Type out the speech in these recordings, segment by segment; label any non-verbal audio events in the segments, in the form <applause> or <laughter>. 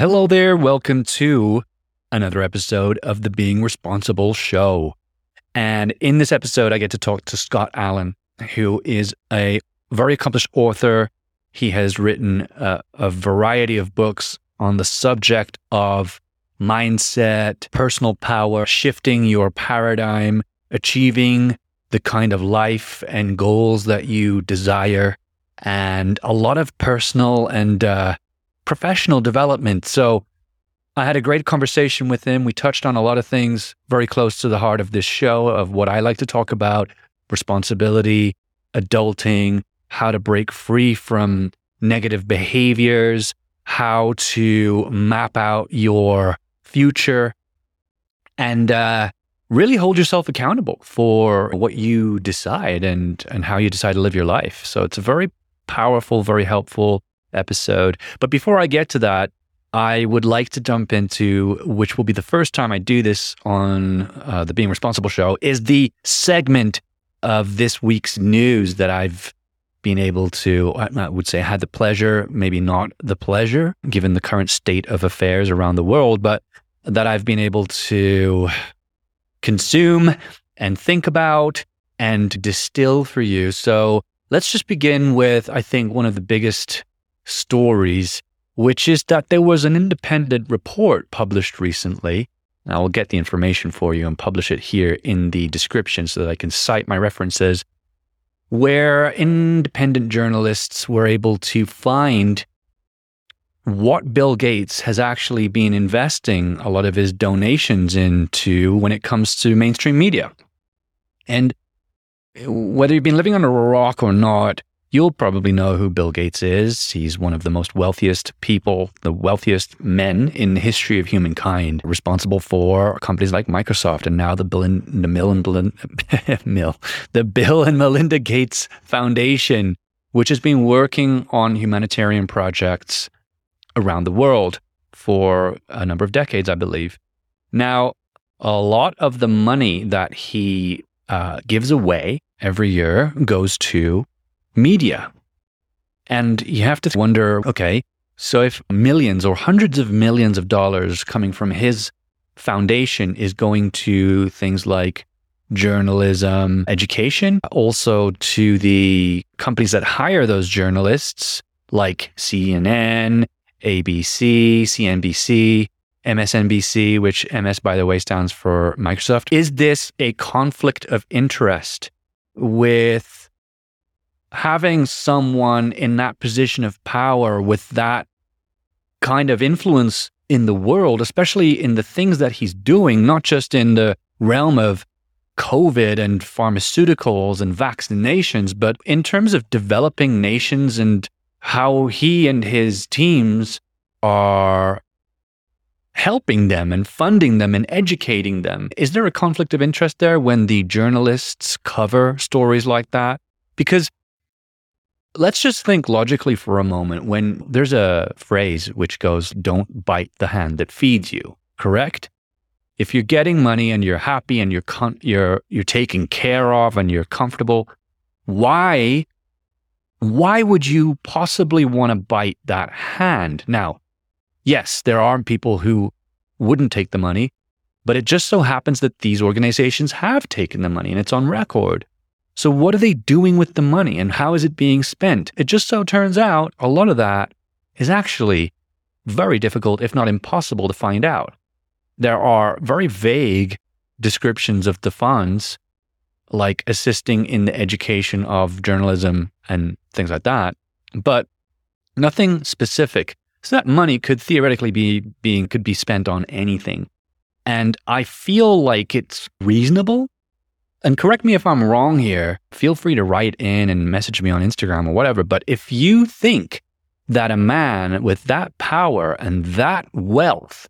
Hello there. Welcome to another episode of the Being Responsible Show. And in this episode, I get to talk to Scott Allan, who is a very accomplished author. He has written a, a variety of books on the subject of mindset, personal power, shifting your paradigm, achieving the kind of life and goals that you desire, and a lot of personal and uh, professional development. So I had a great conversation with him. We touched on a lot of things very close to the heart of this show of what I like to talk about responsibility, adulting, how to break free from negative behaviors, how to map out your future, and uh, really hold yourself accountable for what you decide and and how you decide to live your life. So it's a very powerful, very helpful episode. But before I get to that, I would like to jump into which will be the first time I do this on uh, the Being Responsible show is the segment of this week's news that I've been able to, I would say, had the pleasure, maybe not the pleasure, given the current state of affairs around the world, but that I've been able to consume and think about and distill for you. So let's just begin with, I think, one of the biggest stories, which is that there was an independent report published recently. I will get the information for you and publish it here in the description so that I can cite my references, where independent journalists were able to find what Bill Gates has actually been investing a lot of his donations into when it comes to mainstream media. And whether you've been living under a rock or not, you'll probably know who Bill Gates is. He's one of the most wealthiest people, the wealthiest men in the history of humankind, responsible for companies like Microsoft and now the Bill and the Mill and Belinda, <laughs> Mill, the Bill and Melinda Gates Foundation, which has been working on humanitarian projects around the world for a number of decades, I believe. Now, a lot of the money that he uh, gives away every year goes to media. And you have to wonder okay, so if millions or hundreds of millions of dollars coming from his foundation is going to things like journalism, education, also to the companies that hire those journalists like CNN, ABC, CNBC, MSNBC, which MS, by the way, stands for Microsoft. Is this a conflict of interest with having someone in that position of power with that kind of influence in the world, especially in the things that he's doing, not just in the realm of COVID and pharmaceuticals and vaccinations, but in terms of developing nations and how he and his teams are helping them and funding them and educating them. Is there a conflict of interest there when the journalists cover stories like that? Because let's just think logically for a moment when there's a phrase which goes, don't bite the hand that feeds you, correct? If you're getting money and you're happy and you're, con- you're, you're taken care of and you're comfortable, why why would you possibly want to bite that hand? Now, yes, there are people who wouldn't take the money, but it just so happens that these organizations have taken the money and it's on record. So, what are they doing with the money and how is it being spent? It just so turns out a lot of that is actually very difficult, if not impossible, to find out. There are very vague descriptions of the funds like assisting in the education of journalism and things like that, but nothing specific. So that money could theoretically be being could be spent on anything. And I feel like it's reasonable. And correct me if I'm wrong here. Feel free to write in and message me on Instagram or whatever. But if you think that a man with that power and that wealth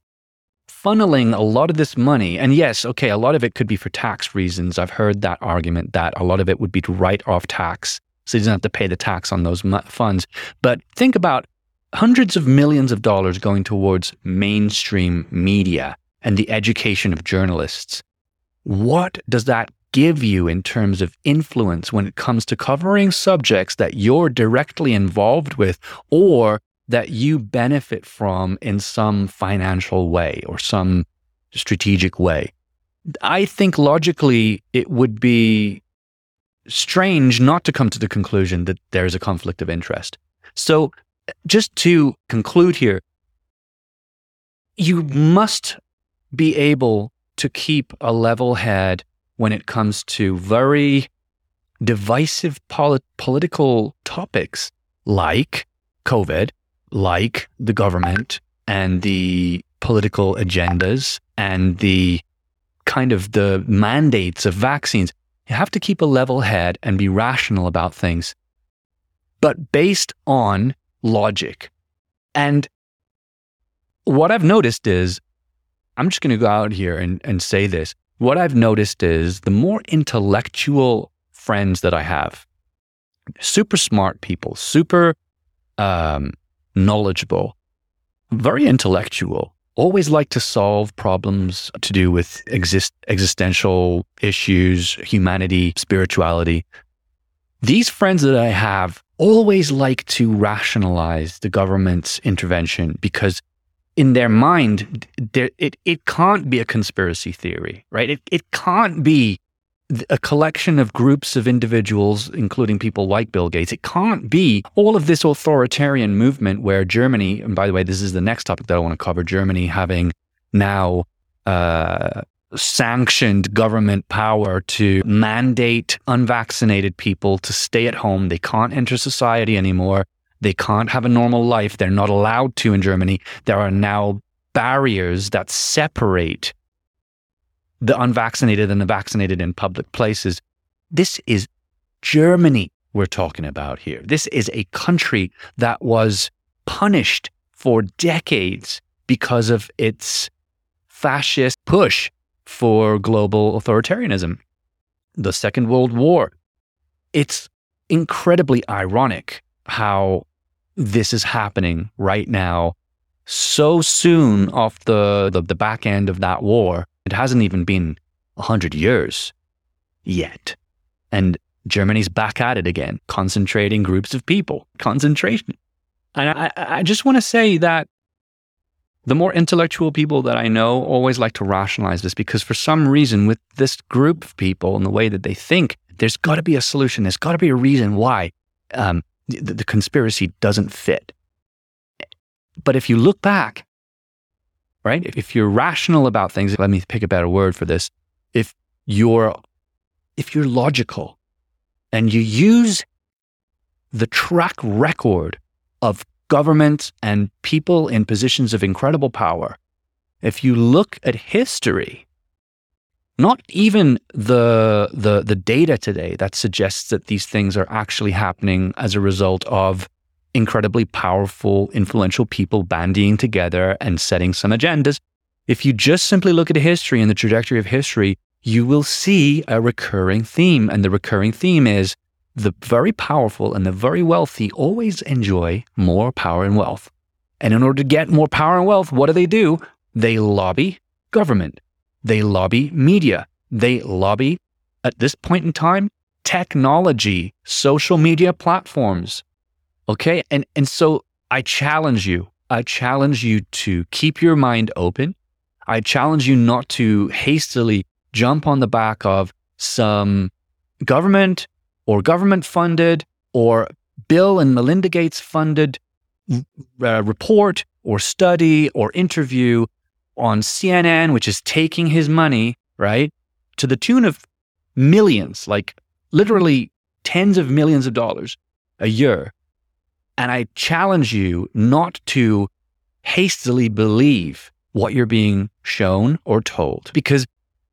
funneling a lot of this money, and yes, okay, a lot of it could be for tax reasons. I've heard that argument that a lot of it would be to write off tax so he doesn't have to pay the tax on those funds. But think about hundreds of millions of dollars going towards mainstream media and the education of journalists. What does that give you in terms of influence when it comes to covering subjects that you're directly involved with or that you benefit from in some financial way or some strategic way. I think logically it would be strange not to come to the conclusion that there's a conflict of interest. So, just to conclude here, you must be able to keep a level head when it comes to very divisive polit- political topics like COVID, like the government and the political agendas and the kind of the mandates of vaccines. You have to keep a level head and be rational about things, but based on logic. And what I've noticed is, I'm just going to go out here and, and say this. What I've noticed is the more intellectual friends that I have, super smart people, super um, knowledgeable, very intellectual, always like to solve problems to do with exist, existential issues, humanity, spirituality. These friends that I have always like to rationalize the government's intervention because in their mind, it, it can't be a conspiracy theory, right? It, it can't be a collection of groups of individuals, including people like Bill Gates. It can't be all of this authoritarian movement where Germany, and by the way, this is the next topic that I want to cover Germany having now uh, sanctioned government power to mandate unvaccinated people to stay at home. They can't enter society anymore. They can't have a normal life. They're not allowed to in Germany. There are now barriers that separate the unvaccinated and the vaccinated in public places. This is Germany we're talking about here. This is a country that was punished for decades because of its fascist push for global authoritarianism. The Second World War. It's incredibly ironic how this is happening right now so soon off the, the, the back end of that war it hasn't even been 100 years yet. And Germany's back at it again, concentrating groups of people, concentration. And I, I just want to say that the more intellectual people that I know always like to rationalize this because for some reason, with this group of people and the way that they think, there's got to be a solution. There's got to be a reason why um, the, the conspiracy doesn't fit. But if you look back right? If you're rational about things, let me pick a better word for this. If you're if you're logical and you use the track record of governments and people in positions of incredible power, if you look at history, not even the, the, the data today that suggests that these things are actually happening as a result of incredibly powerful, influential people bandying together and setting some agendas. If you just simply look at history and the trajectory of history, you will see a recurring theme. And the recurring theme is the very powerful and the very wealthy always enjoy more power and wealth. And in order to get more power and wealth, what do they do? They lobby government. They lobby media. They lobby, at this point in time, technology, social media platforms, Okay. And, and so I challenge you, I challenge you to keep your mind open. I challenge you not to hastily jump on the back of some government or government funded or Bill and Melinda Gates funded uh, report or study or interview on CNN, which is taking his money, right, to the tune of millions, like literally tens of millions of dollars a year and I challenge you not to hastily believe what you're being shown or told. Because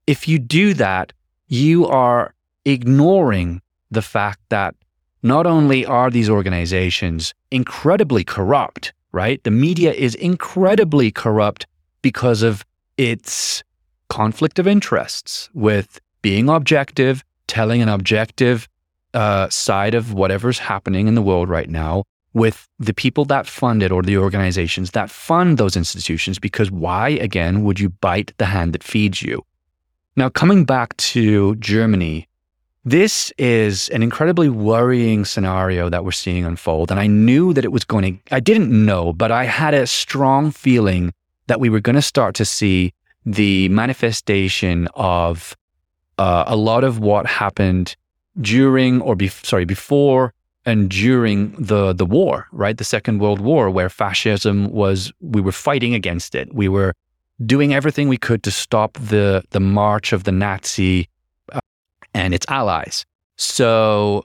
if you do that, you are ignoring the fact that not only are these organizations incredibly corrupt, right? The media is incredibly corrupt because of its conflict of interests with being objective, telling an objective uh, side of whatever's happening in the world right now, with the people that fund it or the organizations that fund those institutions because why, again, would you bite the hand that feeds you? Now, coming back to Germany, this is an incredibly worrying scenario that we're seeing unfold. And I knew that it was going to, I didn't know, but I had a strong feeling that we were going to start to see the manifestation of uh, a lot of what happened during or be, sorry before and during the the war right? The second world war where fascism was we were fighting against it. We were doing everything we could to stop the the march of the nazi uh, and its allies. So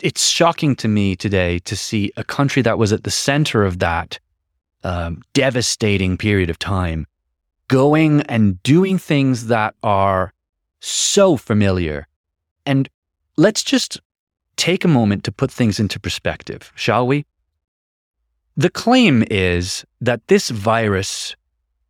it's shocking to me today to see a country that was at the center of that um, devastating period of time going and doing things that are so familiar. And let's just take a moment to put things into perspective, shall we? The claim is that this virus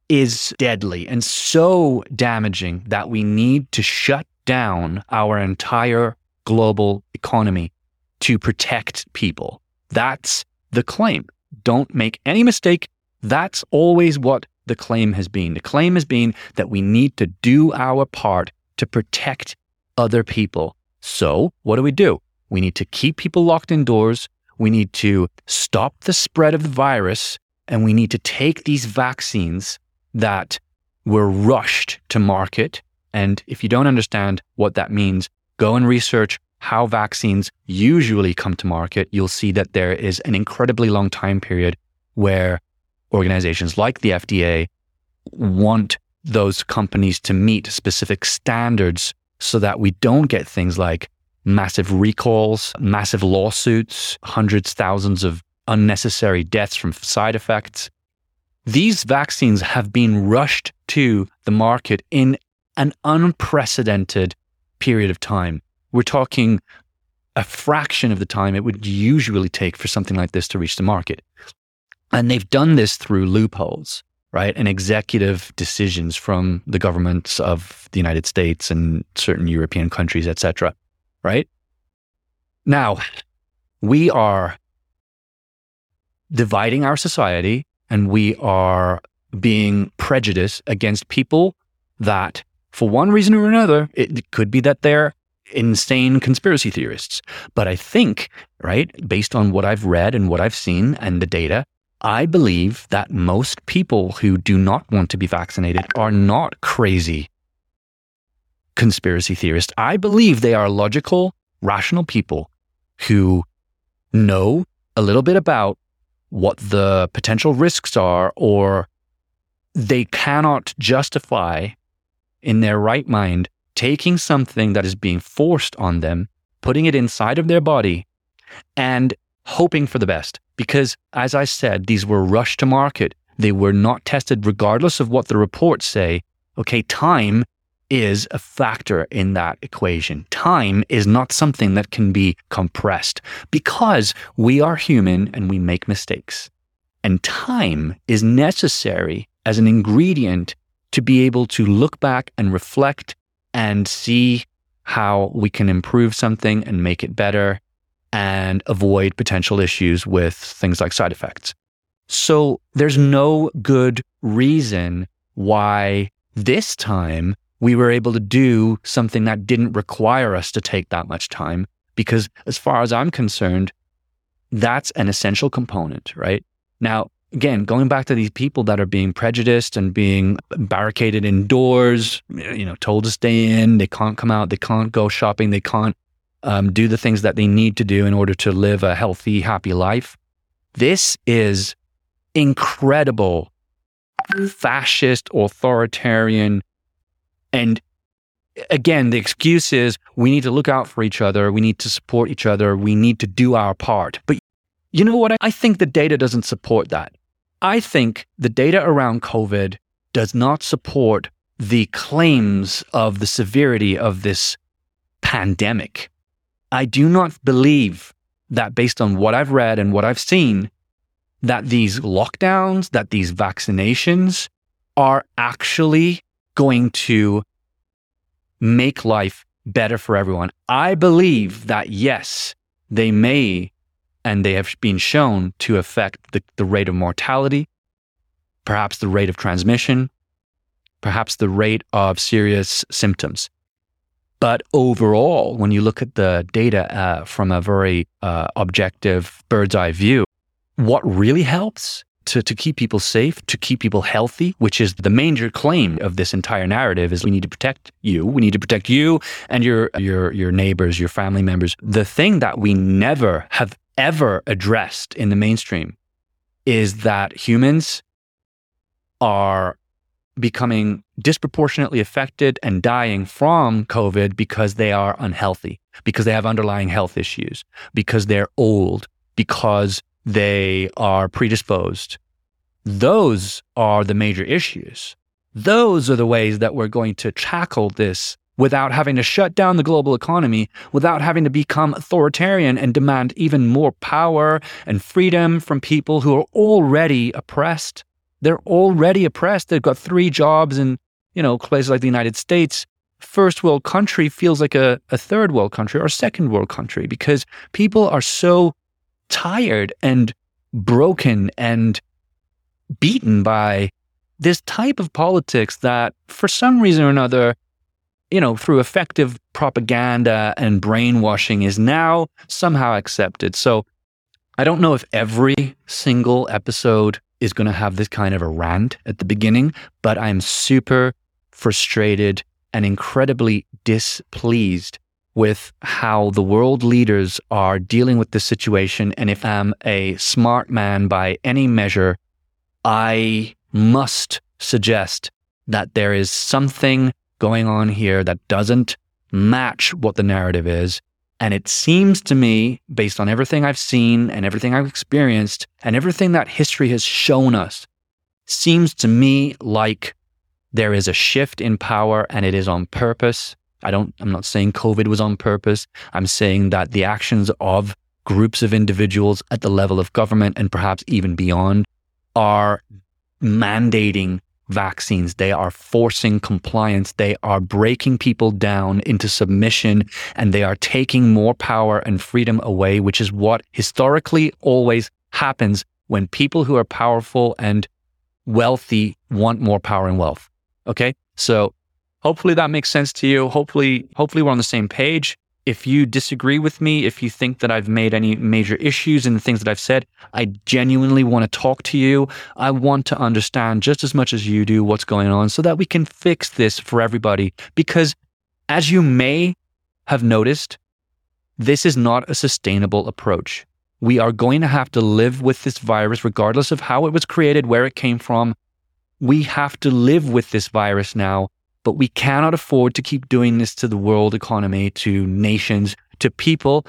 is deadly and so damaging that we need to shut down our entire global economy to protect people. That's the claim. Don't make any mistake. That's always what the claim has been. The claim has been that we need to do our part to protect other people. So, what do we do? We need to keep people locked indoors. We need to stop the spread of the virus. And we need to take these vaccines that were rushed to market. And if you don't understand what that means, go and research how vaccines usually come to market. You'll see that there is an incredibly long time period where organizations like the FDA want those companies to meet specific standards so that we don't get things like massive recalls, massive lawsuits, hundreds, thousands of unnecessary deaths from side effects. These vaccines have been rushed to the market in an unprecedented period of time. We're talking a fraction of the time it would usually take for something like this to reach the market. And they've done this through loopholes right? And executive decisions from the governments of the United States and certain European countries, etc. Right? Now, we are dividing our society and we are being prejudiced against people that, for one reason or another, it could be that they're insane conspiracy theorists. But I think, right, based on what I've read and what I've seen and the data, I believe that most people who do not want to be vaccinated are not crazy conspiracy theorists. I believe they are logical, rational people who know a little bit about what the potential risks are, or they cannot justify in their right mind taking something that is being forced on them, putting it inside of their body, and hoping for the best. Because, as I said, these were rushed to market. They were not tested regardless of what the reports say. Okay, time is a factor in that equation. Time is not something that can be compressed because we are human and we make mistakes. And time is necessary as an ingredient to be able to look back and reflect and see how we can improve something and make it better and avoid potential issues with things like side effects. So there's no good reason why this time we were able to do something that didn't require us to take that much time. Because as far as I'm concerned, that's an essential component, right? Now, again, going back to these people that are being prejudiced and being barricaded indoors, you know, told to stay in, they can't come out, they can't go shopping, they can't um, do the things that they need to do in order to live a healthy, happy life. This is incredible, fascist, authoritarian. And again, the excuse is we need to look out for each other. We need to support each other. We need to do our part. But you know what? I think the data doesn't support that. I think the data around COVID does not support the claims of the severity of this pandemic. I do not believe that based on what I've read and what I've seen, that these lockdowns, that these vaccinations are actually going to make life better for everyone. I believe that yes, they may and they have been shown to affect the, the rate of mortality, perhaps the rate of transmission, perhaps the rate of serious symptoms. But overall, when you look at the data uh, from a very uh, objective bird's eye view, what really helps to, to keep people safe, to keep people healthy, which is the major claim of this entire narrative is we need to protect you. We need to protect you and your your your neighbors, your family members. The thing that we never have ever addressed in the mainstream is that humans are becoming disproportionately affected and dying from COVID because they are unhealthy, because they have underlying health issues, because they're old, because they are predisposed. Those are the major issues. Those are the ways that we're going to tackle this without having to shut down the global economy, without having to become authoritarian and demand even more power and freedom from people who are already oppressed. They're already oppressed. They've got three jobs in, you know, places like the United States. First world country feels like a, a third world country or second world country because people are so tired and broken and beaten by this type of politics that, for some reason or another, you know, through effective propaganda and brainwashing, is now somehow accepted. So I don't know if every single episode is going to have this kind of a rant at the beginning, but I'm super frustrated and incredibly displeased with how the world leaders are dealing with this situation. And if I'm a smart man by any measure, I must suggest that there is something going on here that doesn't match what the narrative is. And it seems to me, based on everything I've seen and everything I've experienced and everything that history has shown us, seems to me like there is a shift in power and it is on purpose. I don't, I'm not saying COVID was on purpose. I'm saying that the actions of groups of individuals at the level of government and perhaps even beyond are mandating vaccines. They are forcing compliance. They are breaking people down into submission and they are taking more power and freedom away, which is what historically always happens when people who are powerful and wealthy want more power and wealth. Okay. So hopefully that makes sense to you. Hopefully, hopefully we're on the same page. If you disagree with me, if you think that I've made any major issues in the things that I've said, I genuinely want to talk to you. I want to understand just as much as you do what's going on so that we can fix this for everybody. Because as you may have noticed, this is not a sustainable approach. We are going to have to live with this virus, regardless of how it was created, where it came from. We have to live with this virus now but we cannot afford to keep doing this to the world economy, to nations, to people,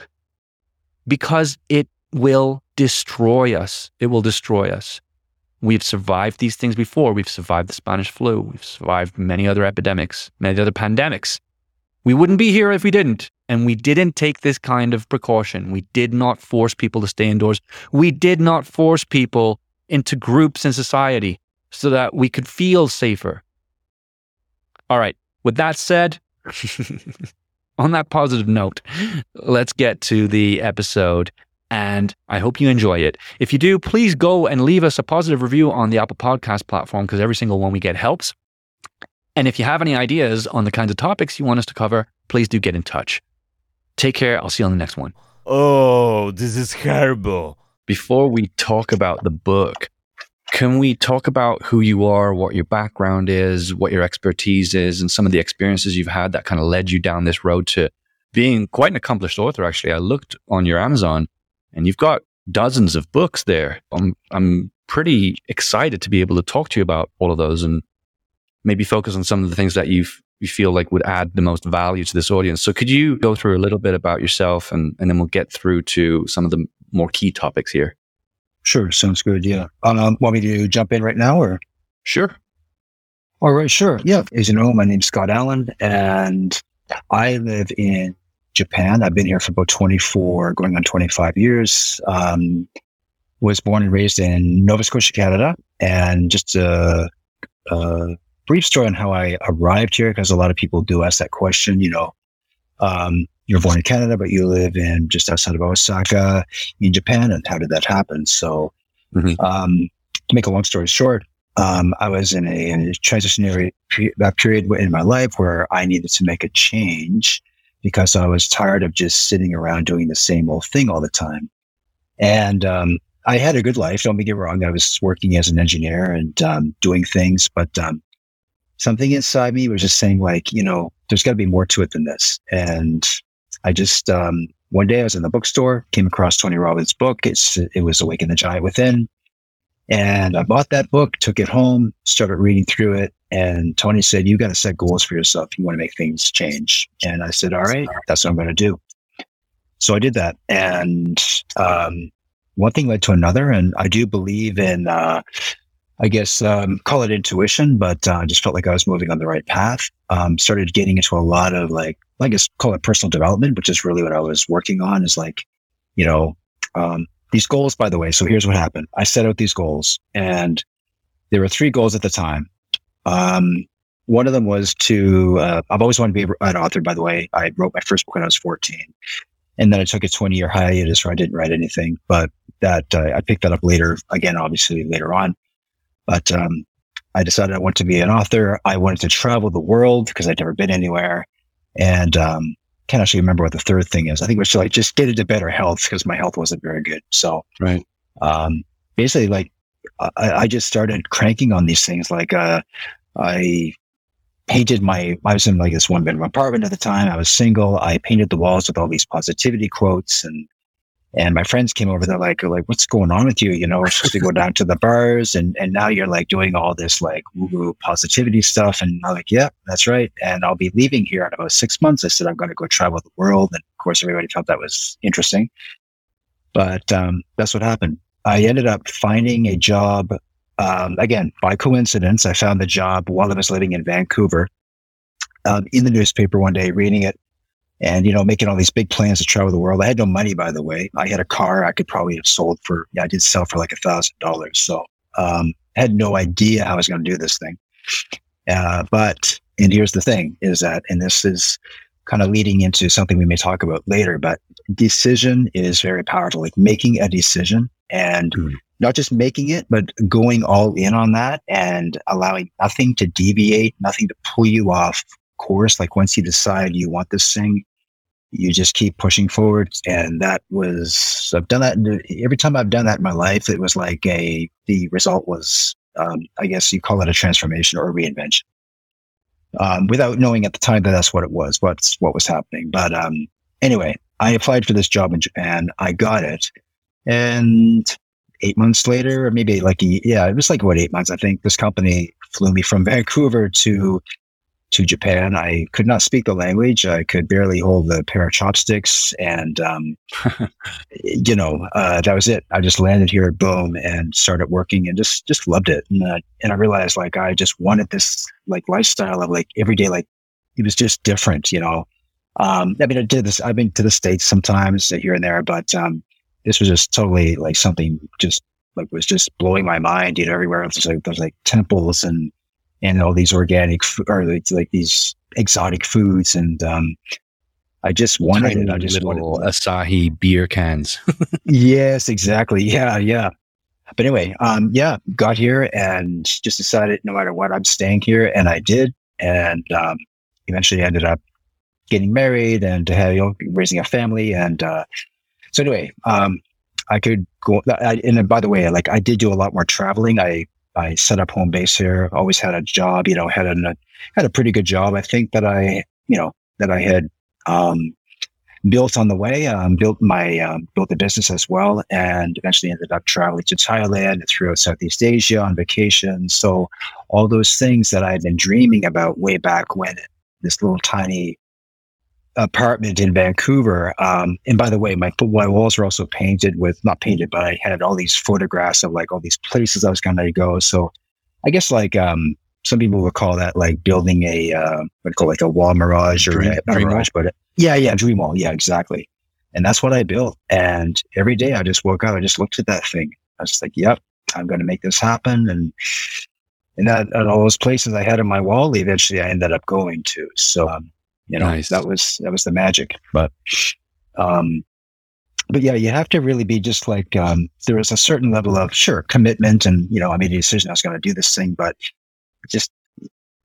because it will destroy us. It will destroy us. We've survived these things before. We've survived the Spanish flu. We've survived many other epidemics, many other pandemics. We wouldn't be here if we didn't. And we didn't take this kind of precaution. We did not force people to stay indoors. We did not force people into groups in society so that we could feel safer. All right. With that said, <laughs> on that positive note, let's get to the episode. And I hope you enjoy it. If you do, please go and leave us a positive review on the Apple Podcast platform because every single one we get helps. And if you have any ideas on the kinds of topics you want us to cover, please do get in touch. Take care. I'll see you on the next one. Oh, this is horrible. Before we talk about the book, can we talk about who you are, what your background is, what your expertise is, and some of the experiences you've had that kind of led you down this road to being quite an accomplished author? Actually, I looked on your Amazon and you've got dozens of books there. I'm, I'm pretty excited to be able to talk to you about all of those and maybe focus on some of the things that you you feel like would add the most value to this audience. So could you go through a little bit about yourself and, and then we'll get through to some of the more key topics here? Sure, sounds good. Yeah. Um, want me to jump in right now, or sure? All right, sure. Yeah. As you know, my name's Scott Allan, and I live in Japan. I've been here for about 24, going on 25 years. Um, was born and raised in Nova Scotia, Canada, and just a, a brief story on how I arrived here, because a lot of people do ask that question. You know, um, you're born in Canada, but you live in just outside of Osaka in Japan. And how did that happen? So, mm-hmm. um, to make a long story short, um, I was in a, in a transitionary pe- period in my life where I needed to make a change because I was tired of just sitting around doing the same old thing all the time. And um, I had a good life. Don't get me wrong. I was working as an engineer and um, doing things, but um, something inside me was just saying, like, you know, there's got to be more to it than this. And I just um, one day I was in the bookstore, came across Tony Robbins' book. It's it was Awaken the Giant Within, and I bought that book, took it home, started reading through it. And Tony said, "You got to set goals for yourself. You want to make things change." And I said, "All right, that's what I'm going to do." So I did that, and um, one thing led to another, and I do believe in, uh, I guess, um, call it intuition, but uh, I just felt like I was moving on the right path. Um, started getting into a lot of like, I guess, call it personal development, which is really what I was working on. Is like, you know, um, these goals. By the way, so here's what happened: I set out these goals, and there were three goals at the time. Um, one of them was to. Uh, I've always wanted to be an author. By the way, I wrote my first book when I was 14. And then I took a 20 year hiatus where I didn't write anything, but that uh, I picked that up later, again, obviously later on. But um, I decided I wanted to be an author. I wanted to travel the world because I'd never been anywhere. And um, can't actually remember what the third thing is. I think it was like just get into better health because my health wasn't very good. So, right. Um, basically, like I, I, just started cranking on these things. Like uh, I painted my, I was in like this one bedroom apartment at the time. I was single. I painted the walls with all these positivity quotes and, and my friends came over. They're like, like, what's going on with you? You know, we're supposed to go down to the bars and, and now you're like doing all this like woo woo positivity stuff. And I'm like, yeah, that's right. And I'll be leaving here in about six months. I said, I'm going to go travel the world. And of course, everybody felt that was interesting. But um, that's what happened. I ended up finding a job um, again, by coincidence, I found the job while I was living in Vancouver um, in the newspaper one day, reading it and, you know, making all these big plans to travel the world. I had no money, by the way. I had a car I could probably have sold for, yeah, I did sell for like a thousand dollars. So, um, I had no idea how I was going to do this thing. Uh, but, and here's the thing is that, and this is kind of leading into something we may talk about later, but decision is very powerful. Like making a decision and mm not just making it, but going all in on that and allowing nothing to deviate, nothing to pull you off course. Like once you decide you want this thing, you just keep pushing forward. And that was, I've done that every time I've done that in my life. It was like a, the result was, um, I guess you call it a transformation or a reinvention. Um, without knowing at the time that that's what it was, what's what was happening. But um, anyway, I applied for this job in Japan. I got it, and eight months later, or maybe like a, yeah, it was like what eight months. I think this company flew me from Vancouver to to Japan. I could not speak the language. I could barely hold a pair of chopsticks, and um, <laughs> you know uh, that was it. I just landed here, boom, and started working, and just just loved it. And uh, and I realized like I just wanted this like lifestyle of like every day, like it was just different, you know. Um, I mean, I did this. I've been to the states sometimes here and there, but um, this was just totally like something just like was just blowing my mind. You know, everywhere there's like there's like temples and and all these organic or like, like these exotic foods and um I just wanted Tiny it. I just little wanted Asahi beer cans. <laughs> yes, exactly. Yeah, yeah. But anyway, um, yeah, got here and just decided no matter what, I'm staying here, and I did, and um, eventually ended up getting married and have you know, raising a family, and uh, so anyway, um, I could go. I, and by the way, like I did do a lot more traveling. I I set up home base here. Always had a job. You know, had a had a pretty good job. I think that I you know that I had um, built on the way. Um, built my um, built the business as well, and eventually ended up traveling to Thailand and throughout Southeast Asia on vacation. So all those things that I had been dreaming about way back when this little tiny apartment in Vancouver. Um, and by the way, my my walls were also painted with not painted, but I had all these photographs of like all these places I was going to go. So I guess like um, some people would call that like building a uh, what call like a wall mirage or dream, a, dream mirage, wall. but yeah, yeah, dream wall, yeah, exactly. And that's what I built. And every day I just woke up, I just looked at that thing. I was like, "Yep, I'm going to make this happen." And and that and all those places I had in my wall, eventually I ended up going to. So um, you know, nice. that was that was the magic. But um, but yeah, you have to really be just like um, there is a certain level of sure commitment, and you know, I made a decision I was going to do this thing, but just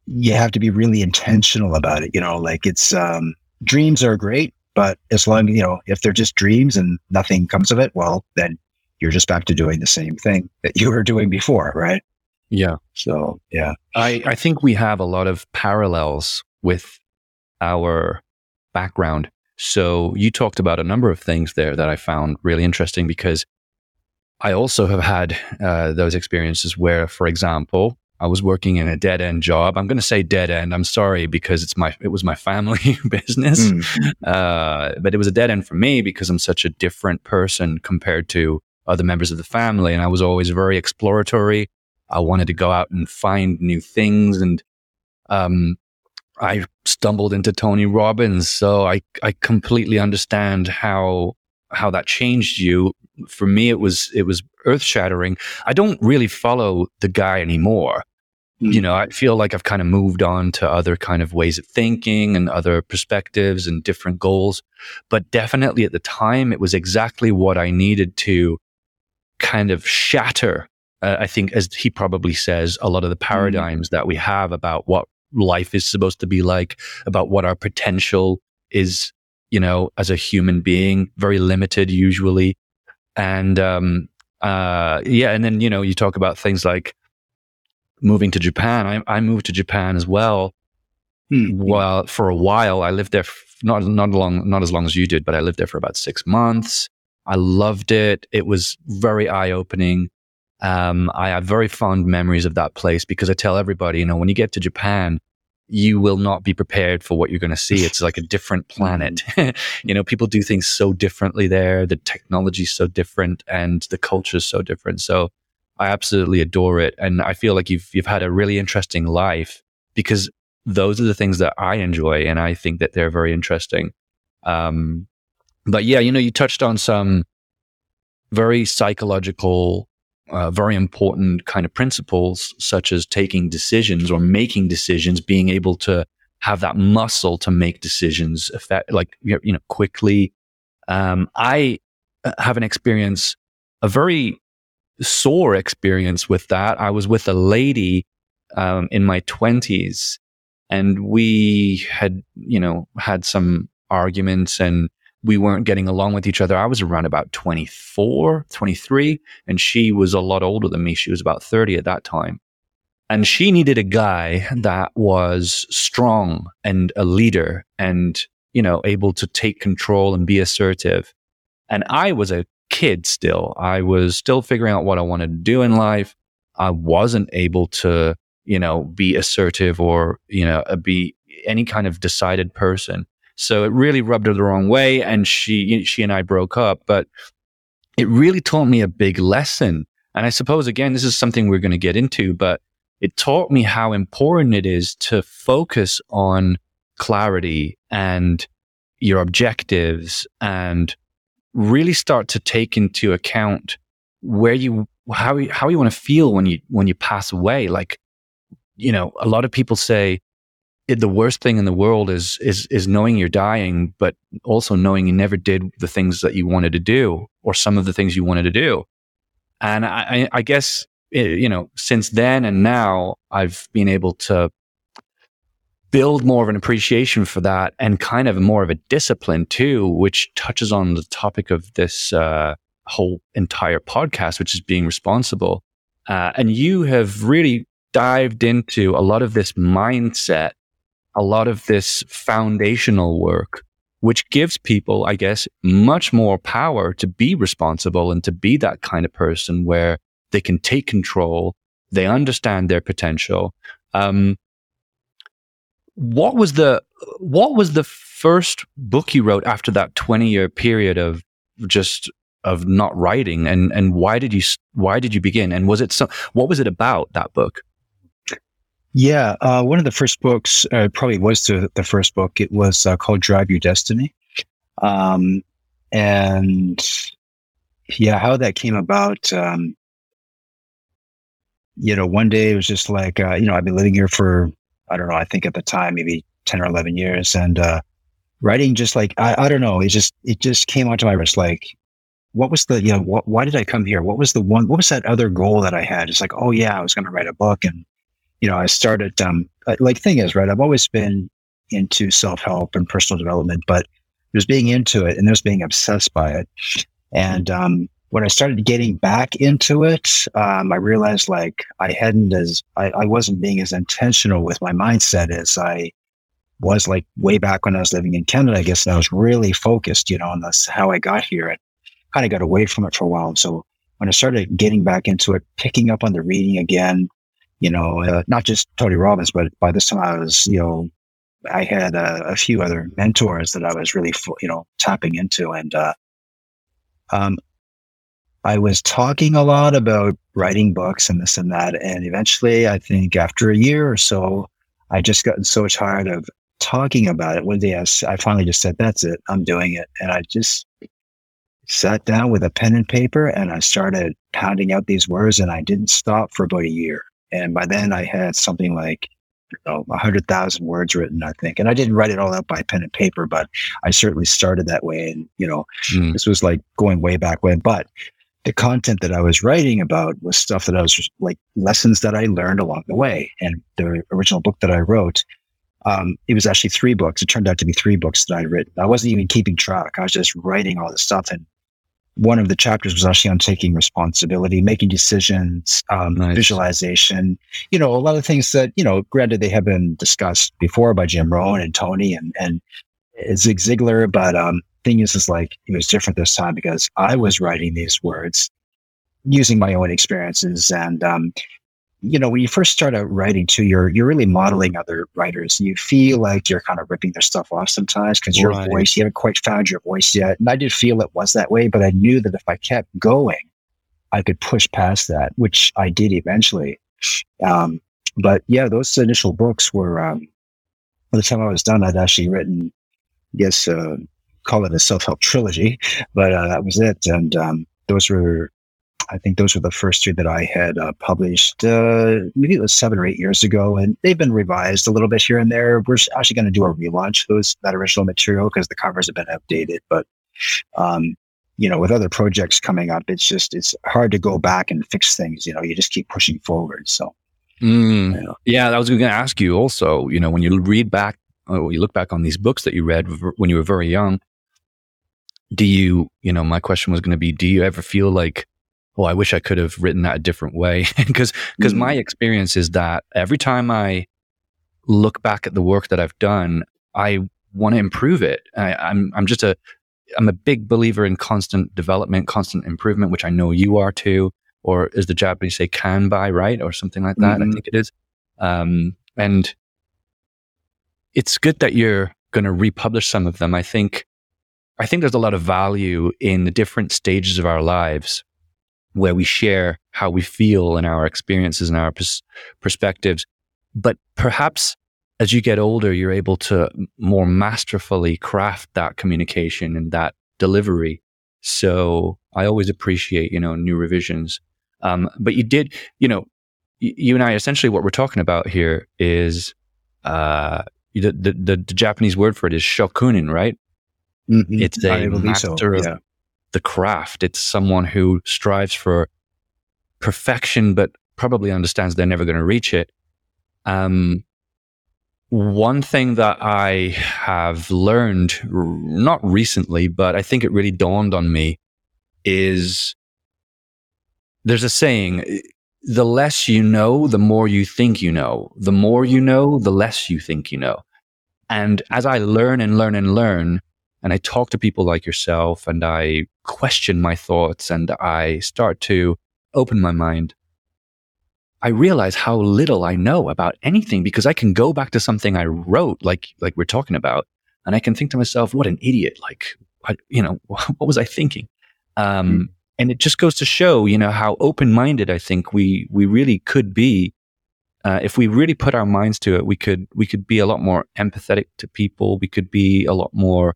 you have to be really intentional about it. You know, like it's um, dreams are great, but as long you know if they're just dreams and nothing comes of it, well, then you're just back to doing the same thing that you were doing before, right? Yeah. So yeah, I, I think we have a lot of parallels with our background. So you talked about a number of things there that I found really interesting because I also have had uh, those experiences where, for example, I was working in a dead end job. I'm going to say dead end. I'm sorry because it's my it was my family <laughs> business, Mm. uh, but it was a dead end for me because I'm such a different person compared to other members of the family, and I was always very exploratory. I wanted to go out and find new things, and um, I stumbled into Tony Robbins, so I I completely understand how how that changed you. For me, it was it was earth shattering. I don't really follow the guy anymore. Mm. You know, I feel like I've kind of moved on to other kind of ways of thinking and other perspectives and different goals. But definitely at the time, it was exactly what I needed to kind of shatter. Uh, I think, as he probably says, a lot of the paradigms that we have about what life is supposed to be like, about what our potential is, you know, as a human being, very limited usually. And, um, uh, yeah. And then, you know, you talk about things like moving to Japan. I, I moved to Japan as well. Hmm. Well, for a while, I lived there, f- not, not long, not as long as you did, but I lived there for about six months. I loved it. It was very eye opening. Um, I have very fond memories of that place because I tell everybody, you know, when you get to Japan, you will not be prepared for what you're going to see. It's like a different <laughs> planet. <laughs> you know, people do things so differently there. The technology is so different and the culture is so different. So I absolutely adore it. And I feel like you've, you've had a really interesting life because those are the things that I enjoy. And I think that they're very interesting. Um, but yeah, you know, you touched on some very psychological uh, very important kind of principles, such as taking decisions or making decisions, being able to have that muscle to make decisions, effect, like you know, quickly. Um, I uh, have an experience, a very sore experience with that. I was with a lady um, in my twenties, and we had, you know, had some arguments and we weren't getting along with each other. I was around about 24, 23, and she was a lot older than me. She was about 30 at that time. And she needed a guy that was strong and a leader and, you know, able to take control and be assertive. And I was a kid still. I was still figuring out what I wanted to do in life. I wasn't able to, you know, be assertive or, you know, be any kind of decided person. So it really rubbed her the wrong way, and she she and I broke up. But it really taught me a big lesson. And I suppose again, this is something we're going to get into, but it taught me how important it is to focus on clarity and your objectives and really start to take into account where you how you, how you want to feel when you when you pass away like you know a lot of people say it, the worst thing in the world is is is knowing you're dying, but also knowing you never did the things that you wanted to do, or some of the things you wanted to do. And I, I guess you know, since then and now, I've been able to build more of an appreciation for that, and kind of more of a discipline too, which touches on the topic of this uh, whole entire podcast, which is being responsible. Uh, and you have really dived into a lot of this mindset a lot of this foundational work, which gives people, I guess, much more power to be responsible and to be that kind of person where they can take control, they understand their potential. Um, what was the what was the first book you wrote after that 20 year period of just of not writing? And and why did you why did you begin? And was it so what was it about that book yeah, uh, one of the first books, uh, probably was the, the first book. It was uh, called Drive Your Destiny. Um, and yeah, how that came about, um, you know, one day it was just like, uh, you know, I've been living here for, I don't know, I think at the time, maybe 10 or 11 years. And uh, writing just like, I, I don't know, it just, it just came onto my wrist like, what was the, you know, what, why did I come here? What was the one, what was that other goal that I had? It's like, oh yeah, I was going to write a book. And, you know, I started, um, like thing is, right. I've always been into self help and personal development, but there's being into it and there's being obsessed by it. And, um, when I started getting back into it, um, I realized like I hadn't as I, I wasn't being as intentional with my mindset as I was like way back when I was living in Canada. I guess I was really focused, you know, on this how I got here and kind of got away from it for a while. And so when I started getting back into it, picking up on the reading again, you know, uh, not just Tony Robbins, but by this time I was, you know, I had a, few other mentors that I was really, you know, tapping into, and uh, um, I was talking a lot about writing books and this and that. And eventually, I think after a year or so, I just gotten so tired of talking about it. One day I, I finally just said, that's it, I'm doing it. And I just sat down with a pen and paper and I started pounding out these words and I didn't stop for about a year. And by then I had something like you know, 100,000 words written, I think. And I didn't write it all out by pen and paper, but I certainly started that way. And, you know, mm. this was like going way back when. But the content that I was writing about was stuff that I was like lessons that I learned along the way. And the original book that I wrote, um, it was actually three books. It turned out to be three books that I'd written. I wasn't even keeping track. I was just writing all this stuff. And one of the chapters was actually on taking responsibility, making decisions, um, nice. visualization, you know, a lot of things that, you know, granted they have been discussed before by Jim Rohn and Tony and, and Zig Ziglar, but, um, thing is, is like it was different this time because I was writing these words using my own experiences. And, um, you know, when you first start out writing too, you're, you're really modeling other writers. You feel like you're kind of ripping their stuff off sometimes because your voice, you haven't quite found your voice yet. And I did feel it was that way, but I knew that if I kept going, I could push past that, which I did eventually. Um, but yeah, those initial books were, um, by the time I was done, I'd actually written, yes, uh, call it a self-help trilogy, <laughs> but uh, that was it. And um, those were, I think those were the first three that I had uh, published. Uh, maybe it was seven or eight years ago, and they've been revised a little bit here and there. We're actually going to do a relaunch those that original material because the covers have been updated. But um, you know, with other projects coming up, it's just it's hard to go back and fix things. You know, you just keep pushing forward. So. Mm. You know. Yeah, I was going to ask you also. You know, when you read back, or you look back on these books that you read when you were very young, do you, you know, my question was going to be, do you ever feel like, oh, I wish I could have written that a different way? <laughs> Because, because mm-hmm. my experience is that every time I look back at the work that I've done, I want to improve it. I, I'm, I'm just a, I'm a big believer in constant development, constant improvement, which I know you are too. Or as the Japanese say, kanbai, right? Or something like that. Mm-hmm. I think it is. Um, and it's good that you're going to republish some of them. I think I think there's a lot of value in the different stages of our lives where we share how we feel and our experiences and our pers- perspectives. But perhaps as you get older, you're able to more masterfully craft that communication and that delivery. So I always appreciate, you know, new revisions. Um, but you did, you know, y- you and I essentially what we're talking about here is uh, the, the, the, the Japanese word for it is shokunin, right? Mm-hmm. It's a master so. of yeah. The craft. It's someone who strives for perfection, but probably understands they're never going to reach it. Um, one thing that I have learned, not recently, but I think it really dawned on me, is there's a saying the less you know, the more you think you know. The more you know, the less you think you know. And as I learn and learn and learn, and I talk to people like yourself and I question my thoughts and I start to open my mind, I realize how little I know about anything because I can go back to something I wrote, like, like we're talking about, and I can think to myself, what an idiot. Like, you know, <laughs> what was I thinking? Um, mm. And it just goes to show, you know, how open minded I think we, we really could be. Uh, if we really put our minds to it, we could, we could be a lot more empathetic to people. We could be a lot more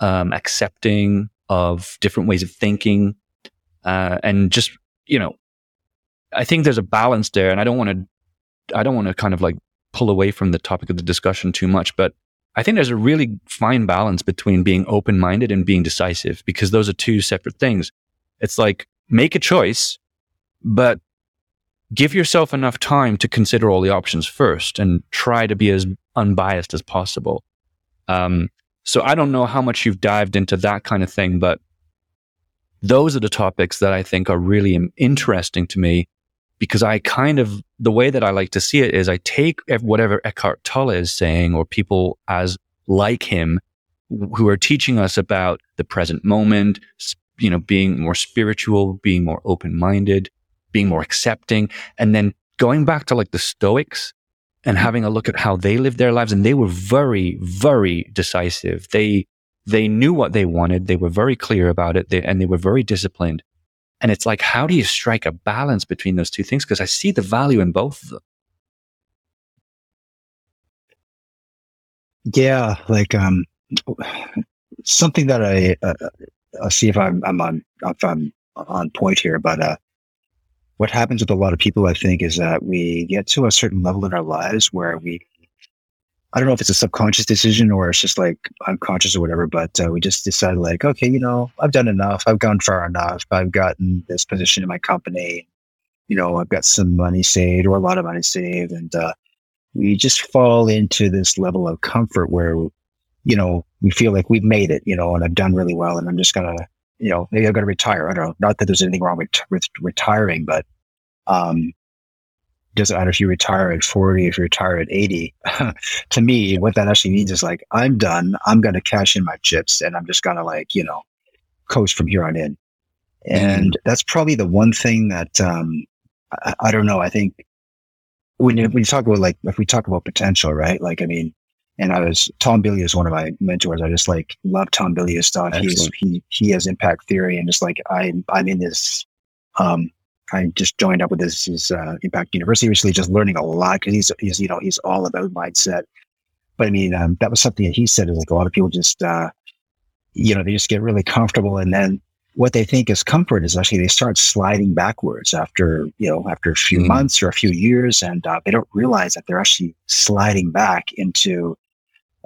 um, accepting of different ways of thinking, uh, and just you know, I think there's a balance there, and I don't want to, I don't want to kind of like pull away from the topic of the discussion too much, but I think there's a really fine balance between being open minded and being decisive because those are two separate things. It's like make a choice, but give yourself enough time to consider all the options first and try to be as unbiased as possible. Um, so I don't know how much you've dived into that kind of thing, but those are the topics that I think are really interesting to me because I kind of, the way that I like to see it is I take whatever Eckhart Tolle is saying or people as like him who are teaching us about the present moment, you know, being more spiritual, being more open minded, being more accepting, and then going back to like the Stoics and having a look at how they lived their lives. And they were very, very decisive. They, they knew what they wanted. They were very clear about it. They, and they were very disciplined. And it's like, how do you strike a balance between those two things? Because I see the value in both of them. Yeah, like um, something that I uh, I'll see if I'm I'm on if I'm on point here, but uh, what happens with a lot of people, I think, is that we get to a certain level in our lives where we, I don't know if it's a subconscious decision or it's just like unconscious or whatever, but uh, we just decide like, okay, you know, I've done enough. I've gone far enough. I've gotten this position in my company. You know, I've got some money saved or a lot of money saved. And uh, we just fall into this level of comfort where, you know, we feel like we've made it, you know, and I've done really well and I'm just going to you know, maybe I'm going to retire. I don't know. Not that there's anything wrong with, with retiring, but um, doesn't matter if you retire at 40, if you retire at 80. <laughs> to me, what that actually means is like, I'm done. I'm going to cash in my chips and I'm just going to like, you know, coast from here on in. And mm. that's probably the one thing that, um, I, I, don't know. I think when you, when you talk about like, if we talk about potential, right? Like, I mean, and I was Tom Bilyeu is one of my mentors. I just like love Tom Bilyeu's stuff. He's he he has impact theory, and just like I I'm in this. Um, I just joined up with this, this uh, Impact University recently, just learning a lot because he's he's you know he's all about mindset. But I mean, um, that was something that he said is like a lot of people just uh, you know they just get really comfortable, and then what they think is comfort is actually they start sliding backwards after you know after a few mm. months or a few years, and uh, they don't realize that they're actually sliding back into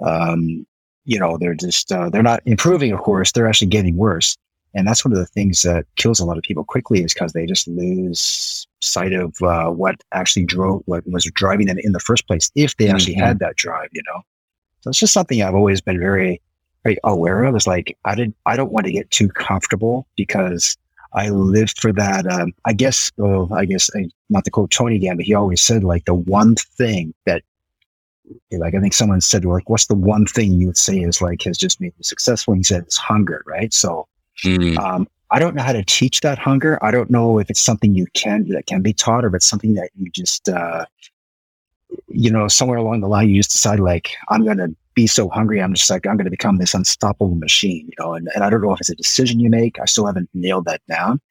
um, you know, they're just, uh, they're not improving, of course, they're actually getting worse. And that's one of the things that kills a lot of people quickly is because they just lose sight of uh, what actually drove, what was driving them in the first place, if they actually mm-hmm. had that drive, you know? So it's just something I've always been very, very aware of is like, I did, I don't want to get too comfortable because I lived for that. Um, I guess, oh, I guess, I, not to quote Tony again, but he always said like the one thing that like I think someone said like, what's the one thing you would say is like has just made you successful? And he said it's hunger, right? So mm. um, I don't know how to teach that hunger. I don't know if it's something you can that can be taught, or if it's something that you just uh, you know somewhere along the line you just decide like I'm going to be so hungry. I'm just like I'm going to become this unstoppable machine, you know. And, and I don't know if it's a decision you make. I still haven't nailed that down.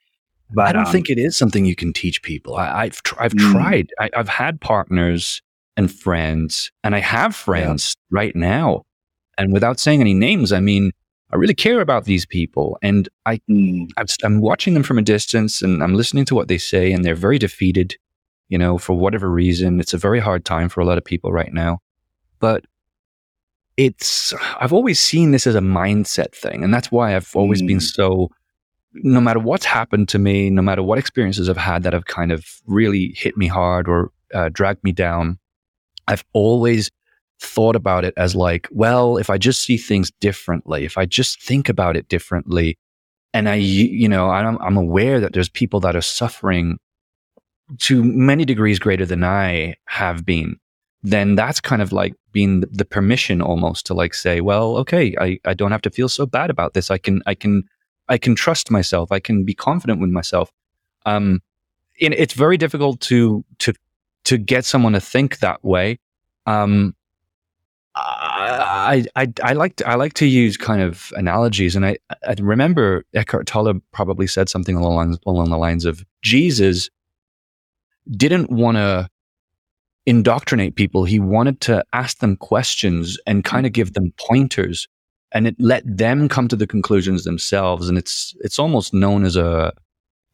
But I don't um, think it is something you can teach people. I, have tr- I've mm. tried. I, I've had partners and friends. And I have friends yeah. right now. And without saying any names, I mean, I really care about these people. And I, mm. I'm watching them from a distance and I'm listening to what they say, and they're very defeated, you know, for whatever reason. It's a very hard time for a lot of people right now. But it's, I've always seen this as a mindset thing. And that's why I've always mm. been so, no matter what's happened to me, no matter what experiences I've had that have kind of really hit me hard or uh, dragged me down, I've always thought about it as like, well, if I just see things differently, if I just think about it differently, and I, you know, I'm, I'm aware that there's people that are suffering to many degrees greater than I have been, then that's kind of like being the permission almost to like say, well, okay, I, I don't have to feel so bad about this. I can, I can, I can trust myself. I can be confident with myself. Um, and it's very difficult to, to to get someone to think that way. Um, I, I, I like to, I like to use kind of analogies, and I, I remember Eckhart Tolle probably said something along along the lines of Jesus didn't want to indoctrinate people; he wanted to ask them questions and kind of give them pointers, and it let them come to the conclusions themselves. And it's it's almost known as a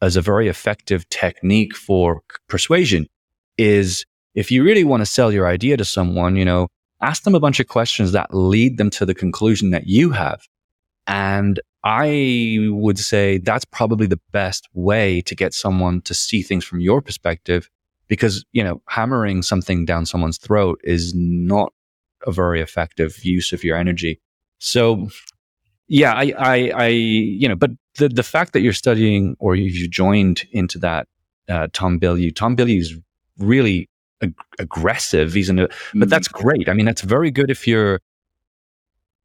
as a very effective technique for persuasion is if you really want to sell your idea to someone, you know, ask them a bunch of questions that lead them to the conclusion that you have. And I would say that's probably the best way to get someone to see things from your perspective because, you know, hammering something down someone's throat is not a very effective use of your energy. So, yeah, I, I, I you know, but the, the fact that you're studying or you joined into that, uh, Tom Bilyeu, Tom Bilyeu is really ag- aggressive. He's an, but that's great. I mean, that's very good if you're,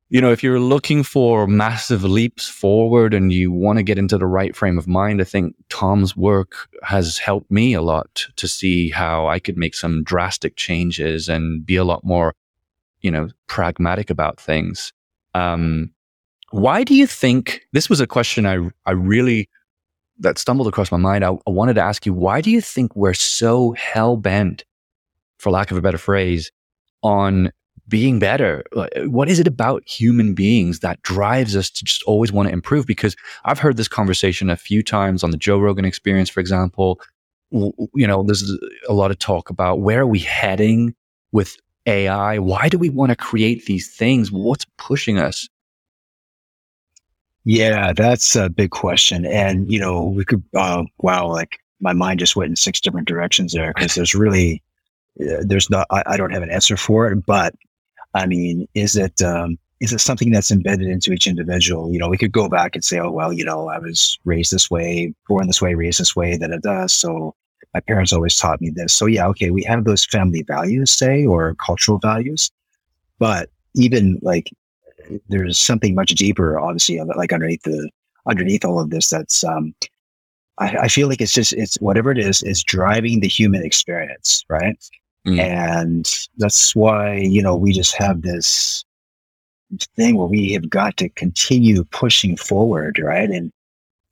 you know, if you're looking for massive leaps forward and you want to get into the right frame of mind, I think Tom's work has helped me a lot to see how I could make some drastic changes and be a lot more, you know, pragmatic about things. Um, why do you think this was a question I, I really that stumbled across my mind? I, I wanted to ask you, why do you think we're so hell bent, for lack of a better phrase, on being better? What is it about human beings that drives us to just always want to improve? Because I've heard this conversation a few times on the Joe Rogan experience, for example. You know, there's a lot of talk about where are we heading with AI? Why do we want to create these things? What's pushing us? Yeah, that's a big question. And, you know, we could, uh, wow, like my mind just went in six different directions there because there's really, uh, there's not, I, I, don't have an answer for it, but I mean, is it um, is it something that's embedded into each individual? You know, we could go back and say, oh well, you know, I was raised this way, born this way, raised this way, da da da. So my parents always taught me this. So yeah, okay, we have those family values, say, or cultural values, but even like there's something much deeper, obviously, like underneath the underneath all of this. That's um, I, I feel like it's just it's whatever it is is driving the human experience, right? Mm. And that's why, you know, we just have this thing where we have got to continue pushing forward, right? And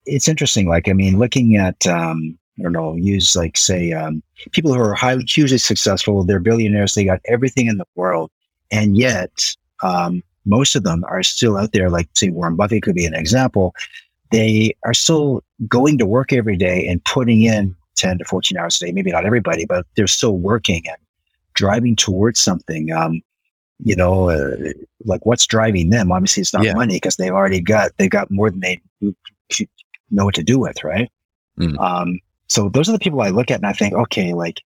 it's interesting. Like, I mean, looking at, um, I don't know, use like, say, um, people who are highly, hugely successful, they're billionaires, they got everything in the world. And yet, um, most of them are still out there, like, say, Warren Buffett could be an example. They are still going to work every day and putting in 10 to 14 hours a day. Maybe not everybody, but they're still working and driving towards something. Um, you know, uh, like what's driving them? Obviously, it's not yeah. money because they've already got they've got more than they know what to do with, right? Mm. Um, so those are the people I look at and I think, okay, like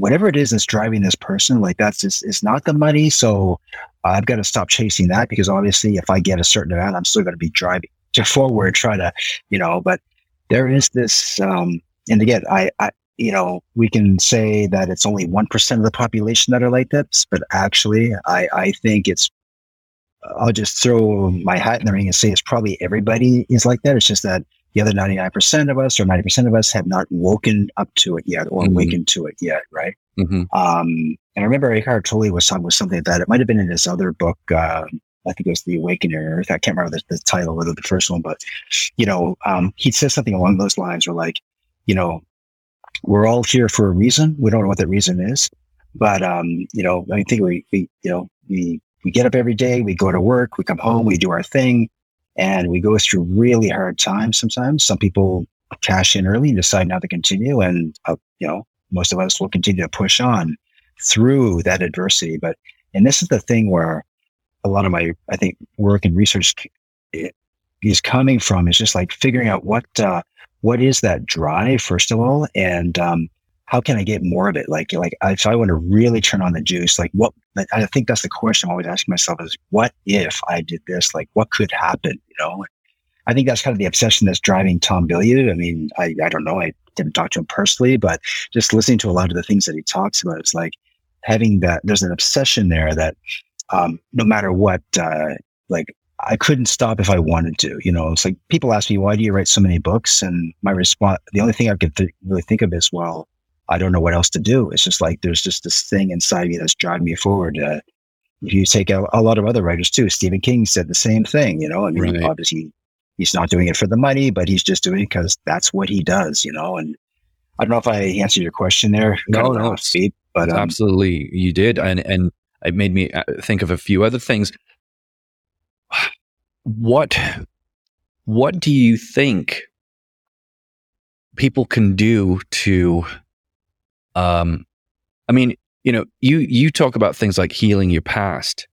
whatever it is that's driving this person, like that's just it's not the money. So I've got to stop chasing that because obviously, if I get a certain amount, I'm still going to be driving to forward, try to, you know. But there is this um, and again, I, I, you know, we can say that it's only 1% of the population that are like this, but actually, I, I think it's, I'll just throw my hat in the ring and say it's probably everybody is like that. It's just that the other 99% of us or 90% of us have not woken up to it yet or mm-hmm. awakened to it yet, right? Mm-hmm. Um, and I remember Eckhart Tolle was talking with something like that. It might have been in his other book, uh, I think it was The Awakening Earth. I can't remember the, the title of the first one, but, you know, um, he says something along those lines where like, you know, we're all here for a reason. We don't know what that reason is, but um, you know, I think we, we, you know, we we get up every day, we go to work, we come home, we do our thing, and we go through really hard times. Sometimes some people cash in early and decide not to continue, and uh, you know, most of us will continue to push on through that adversity. But and this is the thing where a lot of my I think work and research is coming from is just like figuring out what uh, what is that drive first of all and um, how can i get more of it like like if i want to really turn on the juice like what i think that's the question i'm always asking myself is what if i did this like what could happen you know i think that's kind of the obsession that's driving tom bilyeu i mean i, I don't know i didn't talk to him personally but just listening to a lot of the things that he talks about it's like having that there's an obsession there that um, no matter what uh, like I couldn't stop if I wanted to. You know, it's like people ask me, why do you write so many books? And my response, the only thing I could th- really think of is, well, I don't know what else to do. It's just like there's just this thing inside me that's driving me forward. Uh, if you take a, a, lot of other writers too, Stephen King said the same thing. You know, I mean, right. obviously he's not doing it for the money, but he's just doing it because that's what he does. You know, and I don't know if I answered your question there. No, no, feet, but um, absolutely you did, and and it made me uh, think of a few other things what what do you think people can do to um i mean you know you you talk about things like healing your past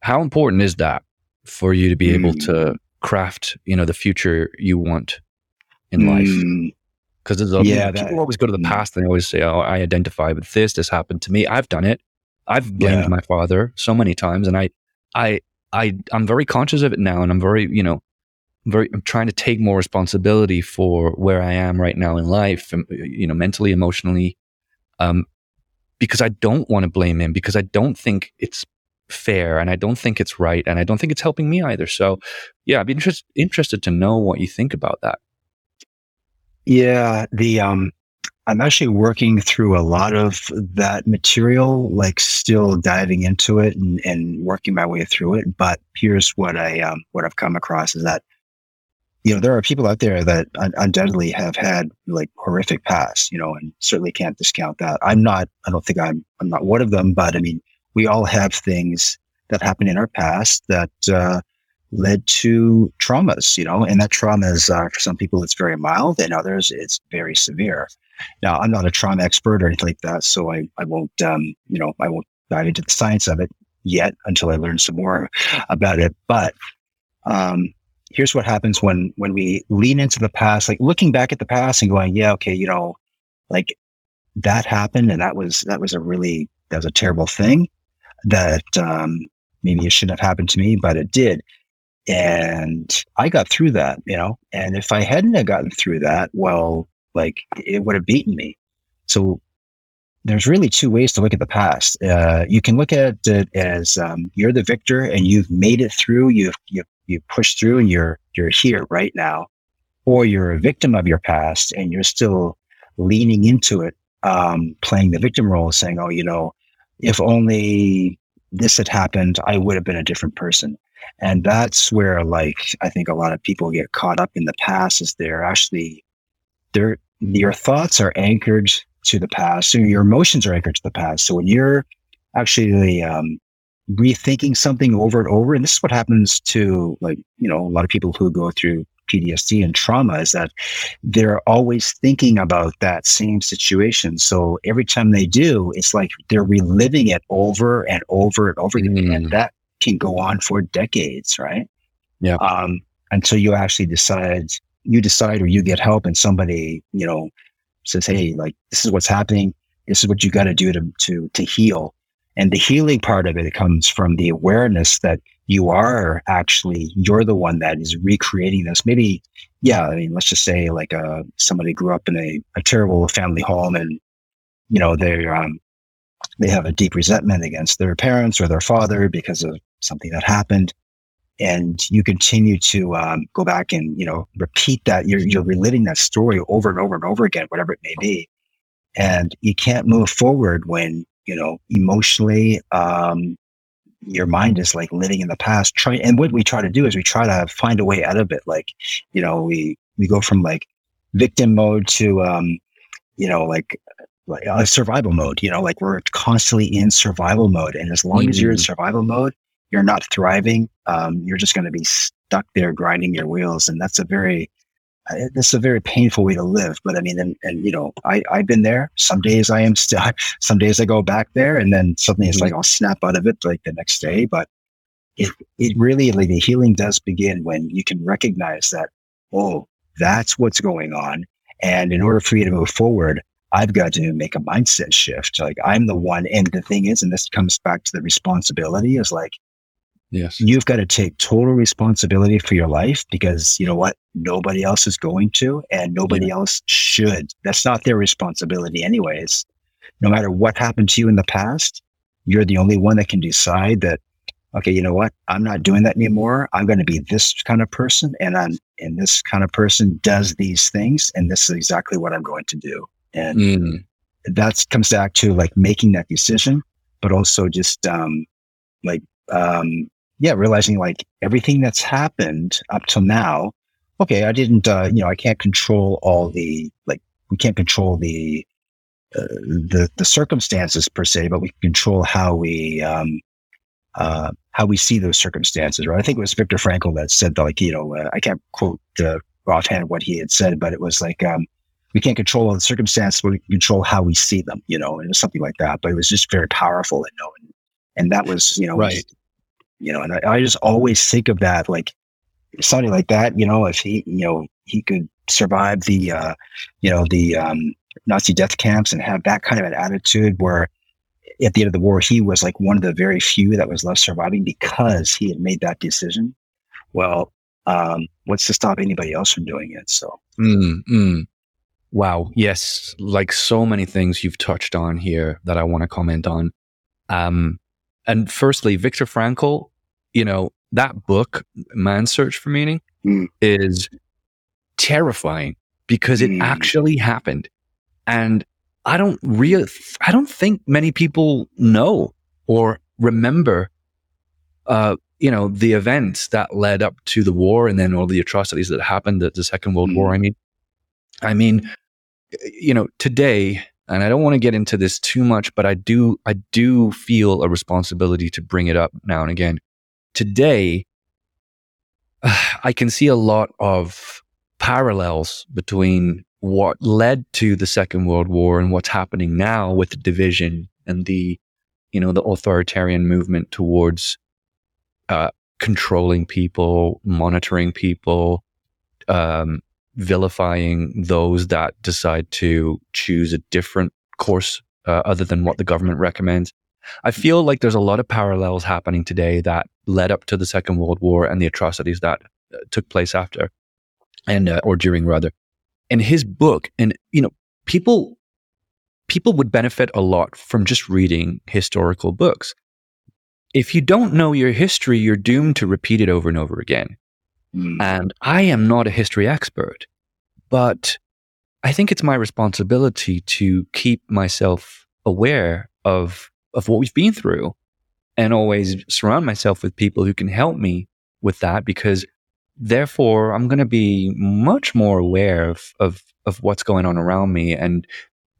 how important is that for you to be able to hmm. craft, you know, the future you want in life. Mm, Because there's a, Yeah, people that- always go to the mm. past and they always say, "Oh, I identify with this. This happened to me. I've done it. I've blamed Yeah. my father so many times, and I, I, I, I'm very conscious of it now, and I'm very, you know, very. I'm trying to take more responsibility for where I am right now in life, and, you know, mentally, emotionally, um, because I don't want to blame him because I don't think it's fair, and I don't think it's right, and I don't think it's helping me either. So, yeah, I'd be interest, interested to know what you think about that. Yeah, the um I'm actually working through a lot of that material, like still diving into it and, and working my way through it. But here's what I um what I've come across is that you know there are people out there that un- undoubtedly have had like horrific past, you know, and certainly can't discount that. I'm not. I don't think I'm. I'm not one of them. But I mean, we all have things that happened in our past that uh, led to traumas, you know, and that trauma is, uh, for some people, it's very mild and others it's very severe. Now, I'm not a trauma expert or anything like that, so I, I won't, um, you know, I won't dive into the science of it yet until I learn some more about it. But, um, here's what happens when, when we lean into the past, like looking back at the past and going, yeah, okay, you know, like that happened and that was, that was a really, that was a terrible thing that, um, maybe it shouldn't have happened to me, but it did. And I got through that, you know, and if I hadn't have gotten through that, well, like it would have beaten me. So there's really two ways to look at the past. Uh, you can look at it as um, you're the victor and you've made it through. You've you've you push through and you're you're here right now, or you're a victim of your past and you're still leaning into it, um, playing the victim role, saying, "Oh, you know, if only this had happened, I would have been a different person." And that's where, like, I think a lot of people get caught up in the past is they're actually, they're, your thoughts are anchored to the past. So your emotions are anchored to the past. So when you're actually, um, rethinking something over and over, and this is what happens to like, you know, a lot of people who go through PTSD and trauma is that they're always thinking about that same situation. So every time they do, it's like they're reliving it over and over and over again. Mm. And that can go on for decades, right? Yeah. Um, until you actually decide, you decide or you get help and somebody, you know, says, Hey, like this is what's happening. This is what you got to do to, to, to heal. And the healing part of it comes from the awareness that you are actually, you're the one that is recreating this. Maybe, yeah, I mean, let's just say like, uh, somebody grew up in a, a terrible family home and, you know, they're, um, they have a deep resentment against their parents or their father because of something that happened. And you continue to um, go back and, you know, repeat that. You're, you're reliving that story over and over and over again, whatever it may be. And you can't move forward when, you know, emotionally, um, your mind is like living in the past. Try and what we try to do is we try to find a way out of it. Like, you know, we we go from like victim mode to um, you know, like like a survival mode. You know, like we're constantly in survival mode, and as long as you're in survival mode, you're not thriving. Um, you're just going to be stuck there grinding your wheels, and that's a very uh, that's a very painful way to live. But I mean, and, and you know, I I've been there. Some days I am still. <laughs> Some days I go back there, and then suddenly it's mm-hmm. like I'll snap out of it like the next day. But it it really like the healing does begin when you can recognize that oh that's what's going on, and in order for you to move forward, I've got to make a mindset shift. Like I'm the one, and the thing is, and this comes back to the responsibility is like Yes. you've got to take total responsibility for your life because you know what? Nobody else is going to and nobody else should. That's not their responsibility anyways. No matter what happened to you in the past you're the only one that can decide that okay you know what? I'm not doing that anymore. I'm going to be this kind of person and i'm and this kind of person does these things and this is exactly what i'm going to do. And Mm. that comes back to like making that decision, but also just um, like um, yeah, realizing like everything that's happened up till now. Okay, I didn't. Uh, you know, I can't control all the like. We can't control the uh, the the circumstances per se, but we can control how we um, uh, how we see those circumstances. Right? I think it was Viktor Frankl that said that, like you know uh, I can't quote uh, offhand what he had said, but it was like um, we can't control all the circumstances, but we can control how we see them, you know, and it was something like that. But it was just very powerful, you know, and, and that was, you know, Right. You know, and I, I just always think of that, like, somebody like that, you know, if he, you know, he could survive the, uh, you know, the um, Nazi death camps and have that kind of an attitude where at the end of the war, he was like one of the very few that was left surviving because he had made that decision. Well, um, what's to stop anybody else from doing it? So, mm, mm. wow, yes, like so many things you've touched on here that I want to comment on. Um, and firstly, Viktor Frankl, you know, that book, Man's Search for Meaning, mm. is terrifying because it Mm. actually happened. And I don't really, I don't think many people know or remember, uh, you know, the events that led up to the war and then all the atrocities that happened at the Second World War. Mm. I mean, I mean, you know, today, and I don't want to get into this too much, but I do, I do feel a responsibility to bring it up now and again. Today, <sighs> I can see a lot of parallels between what led to the Second World War and what's happening now with the division and the, you know, the authoritarian movement towards uh, controlling people, monitoring people, um, vilifying those that decide to choose a different course uh, other than what the government recommends. I feel like there's a lot of parallels happening today that led up to the Second World War and the atrocities that uh, took place after and uh, or during rather. In his book, and you know, people people would benefit a lot from just reading historical books. If you don't know your history, you're doomed to repeat it over and over again. Mm. And I am not a history expert, but I think it's my responsibility to keep myself aware of of what we've been through and always surround myself with people who can help me with that because therefore I'm going to be much more aware of, of of what's going on around me and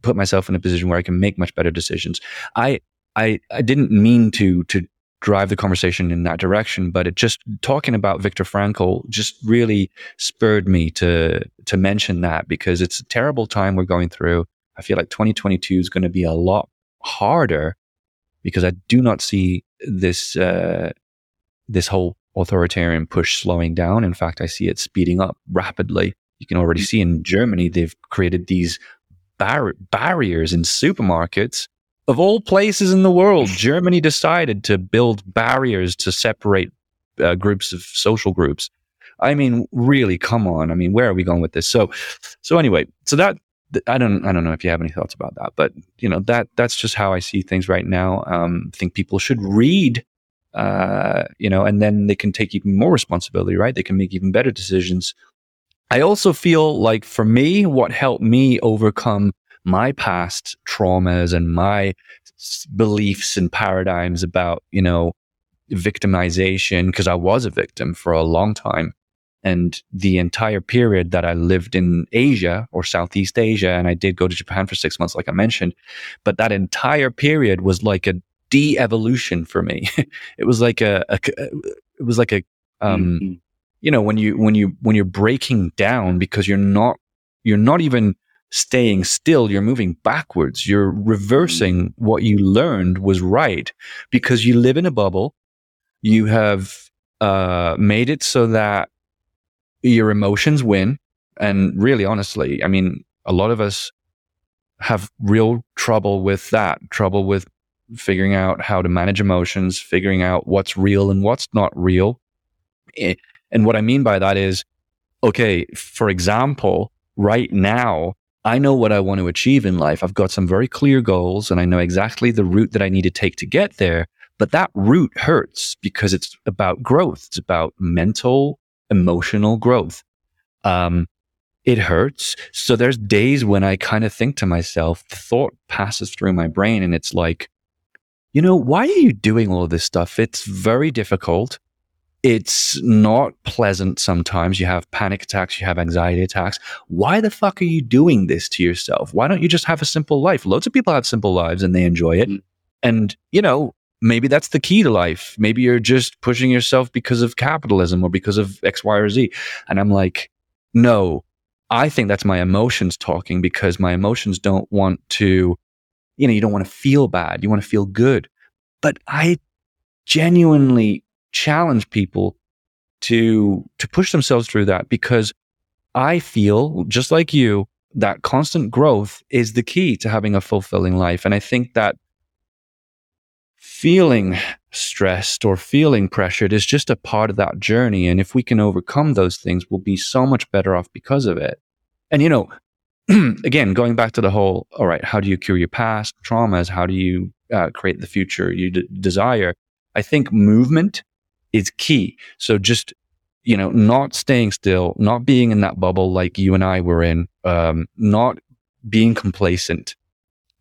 put myself in a position where I can make much better decisions. I I I didn't mean to to drive the conversation in that direction, but it just talking about Viktor Frankl just really spurred me to to mention that because it's a terrible time we're going through. I feel like 2022 is going to be a lot harder because I do not see this uh, this whole authoritarian push slowing down. In fact, I see it speeding up rapidly. You can already see in Germany they've created these bar- barriers in supermarkets of all places in the world, Germany decided to build barriers to separate uh, groups of social groups. I mean, really, come on. I mean, where are we going with this? So, so anyway, so that I don't, I don't know if you have any thoughts about that, but you know, that that's just how I see things right now. Um, I think people should read, uh, you know, and then they can take even more responsibility, right? They can make even better decisions. I also feel like for me, what helped me overcome my past traumas and my beliefs and paradigms about, you know, victimization, because I was a victim for a long time. And the entire period that I lived in Asia or Southeast Asia, and I did go to Japan for six months, like I mentioned, but that entire period was like a de-evolution for me. <laughs> it was like a, a it was like a, um, Mhm. you know, when you, when you, when you're breaking down because you're not, you're not even staying still, you're moving backwards. You're reversing what you learned was right because you live in a bubble. You have uh, made it so that your emotions win. And really, honestly, I mean, a lot of us have real trouble with that, trouble with figuring out how to manage emotions, figuring out what's real and what's not real. Eh, And what I mean by that is, okay, for example, right now, I know what I want to achieve in life. I've got some very clear goals and I know exactly the route that I need to take to get there. But that route hurts because it's about growth. It's about mental, emotional growth. Um, it hurts. So there's days when I kind of think to myself, the thought passes through my brain and it's like, you know, why are you doing all this stuff? It's very difficult. It's not pleasant sometimes. You have panic attacks, you have anxiety attacks. Why the fuck are you doing this to yourself? Why don't you just have a simple life? Loads of people have simple lives and they enjoy it. Mm. And, you know, maybe that's the key to life. Maybe you're just pushing yourself because of capitalism or because of X, Y, or Z. And I'm like, no, I think that's my emotions talking because my emotions don't want to, you know, you don't want to feel bad. You want to feel good. But I genuinely challenge people to to push themselves through that because I feel just like you that constant growth is the key to having a fulfilling life. And I think that feeling stressed or feeling pressured is just a part of that journey. And if we can overcome those things, we'll be so much better off because of it. And, you know, <clears throat> again, going back to the whole, all right, how do you cure your past traumas? How do you uh, create the future you d- desire? I think movement is key. So just you know, not staying still, not being in that bubble like you and I were in, um, not being complacent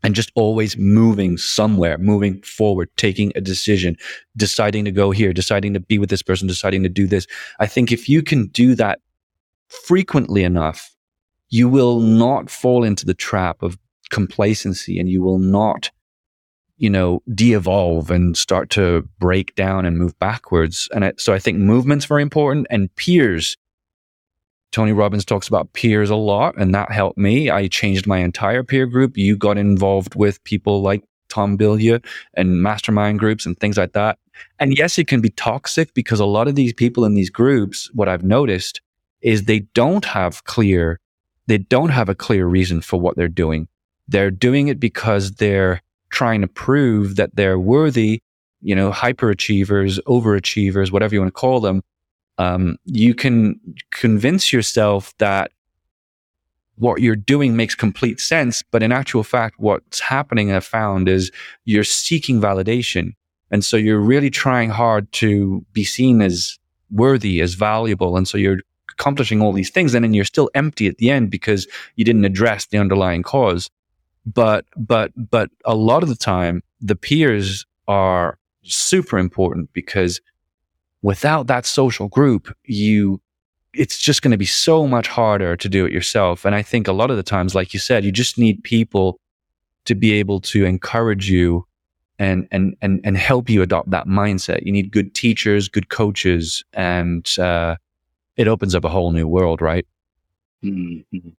and just always moving somewhere, moving forward, taking a decision, deciding to go here, deciding to be with this person, deciding to do this. I think if you can do that frequently enough, you will not fall into the trap of complacency and you will not you know, de-evolve and start to break down and move backwards. And I, so I think movement's very important and peers. Tony Robbins talks about peers a lot and that helped me. I changed my entire peer group. You got involved with people like Tom Bilyeu and mastermind groups and things like that. And yes, it can be toxic because a lot of these people in these groups, what I've noticed is they don't have clear, they don't have a clear reason for what they're doing. They're doing it because they're trying to prove that they're worthy, you know, hyperachievers, overachievers, whatever you want to call them, um, you can convince yourself that what you're doing makes complete sense. But in actual fact, what's happening, I've found, is you're seeking validation. And so you're really trying hard to be seen as worthy, as valuable. And so you're accomplishing all these things. And then you're still empty at the end because you didn't address the underlying cause but but but a lot of the time the peers are super important because without that social group you it's just going to be so much harder to do it yourself. And i think a lot of the times like you said you just need people to be able to encourage you and and and and help you adopt that mindset. You need good teachers good coaches and uh, it opens up a whole new world right? Mm-hmm.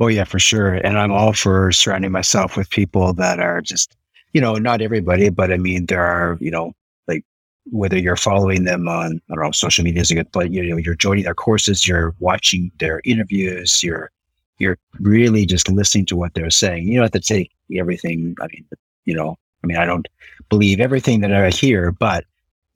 Oh yeah, for sure. And I'm all for surrounding myself with people that are just, you know, not everybody, but I mean, there are, you know, like whether you're following them on, I don't know, social media is a good, but you know, you're joining their courses, you're watching their interviews, you're, you're really just listening to what they're saying. You don't have to take everything. I mean, you know, I mean, I don't believe everything that I hear, but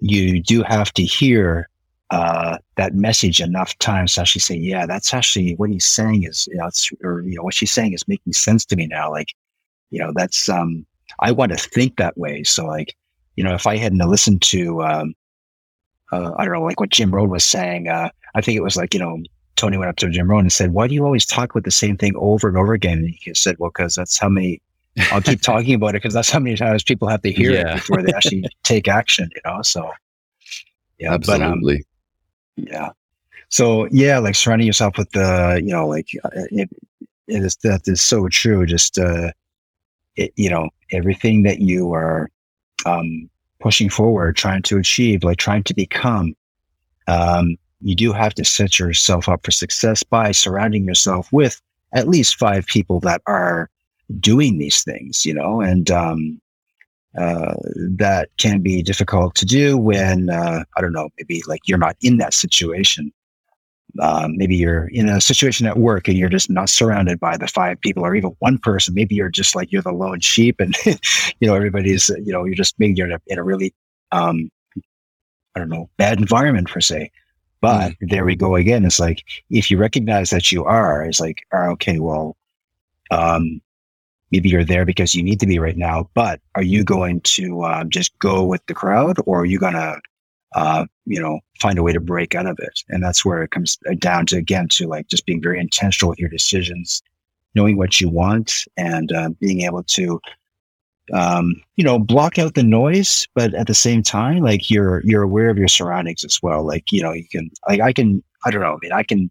you do have to hear uh, that message enough times to actually say, yeah, that's actually what he's saying is, you know, it's, or, you know, what she's saying is making sense to me now. Like, you know, that's, um, I want to think that way. So like, you know, if I hadn't listened to, um, uh, I don't know, like what Jim Rohn was saying, uh, I think it was like, you know, Tony went up to Jim Rohn and said, why do you always talk about the same thing over and over again? And he said, well, cause that's how many, I'll keep <laughs> talking about it because that's how many times people have to hear yeah. it before they actually take action, you know? So yeah, Absolutely. But, um, yeah. So yeah, like surrounding yourself with the, you know, like uh, it, it is that is so true. Just uh, it, you know, everything that you are um, pushing forward, trying to achieve, like trying to become, um, you do have to set yourself up for success by surrounding yourself with at least five people that are doing these things, you know, and um, uh, that can be difficult to do when uh, I don't know, maybe like you're not in that situation. Um, maybe you're in a situation at work and you're just not surrounded by the five people or even one person. Maybe you're just like you're the lone sheep, and <laughs> you know everybody's you know you're just maybe you're in a, in a really um, I don't know bad environment per se. But mm. there we go again. It's like if you recognize that you are, it's like, oh, okay, well, um, maybe you're there because you need to be right now, but are you going to um, just go with the crowd or are you going to, uh, you know, find a way to break out of it? And that's where it comes down to, again, to like just being very intentional with your decisions, knowing what you want and uh, being able to, um, you know, block out the noise, but at the same time, like you're, you're aware of your surroundings as well. Like, you know, you can, like, I can, I don't know, I mean, I can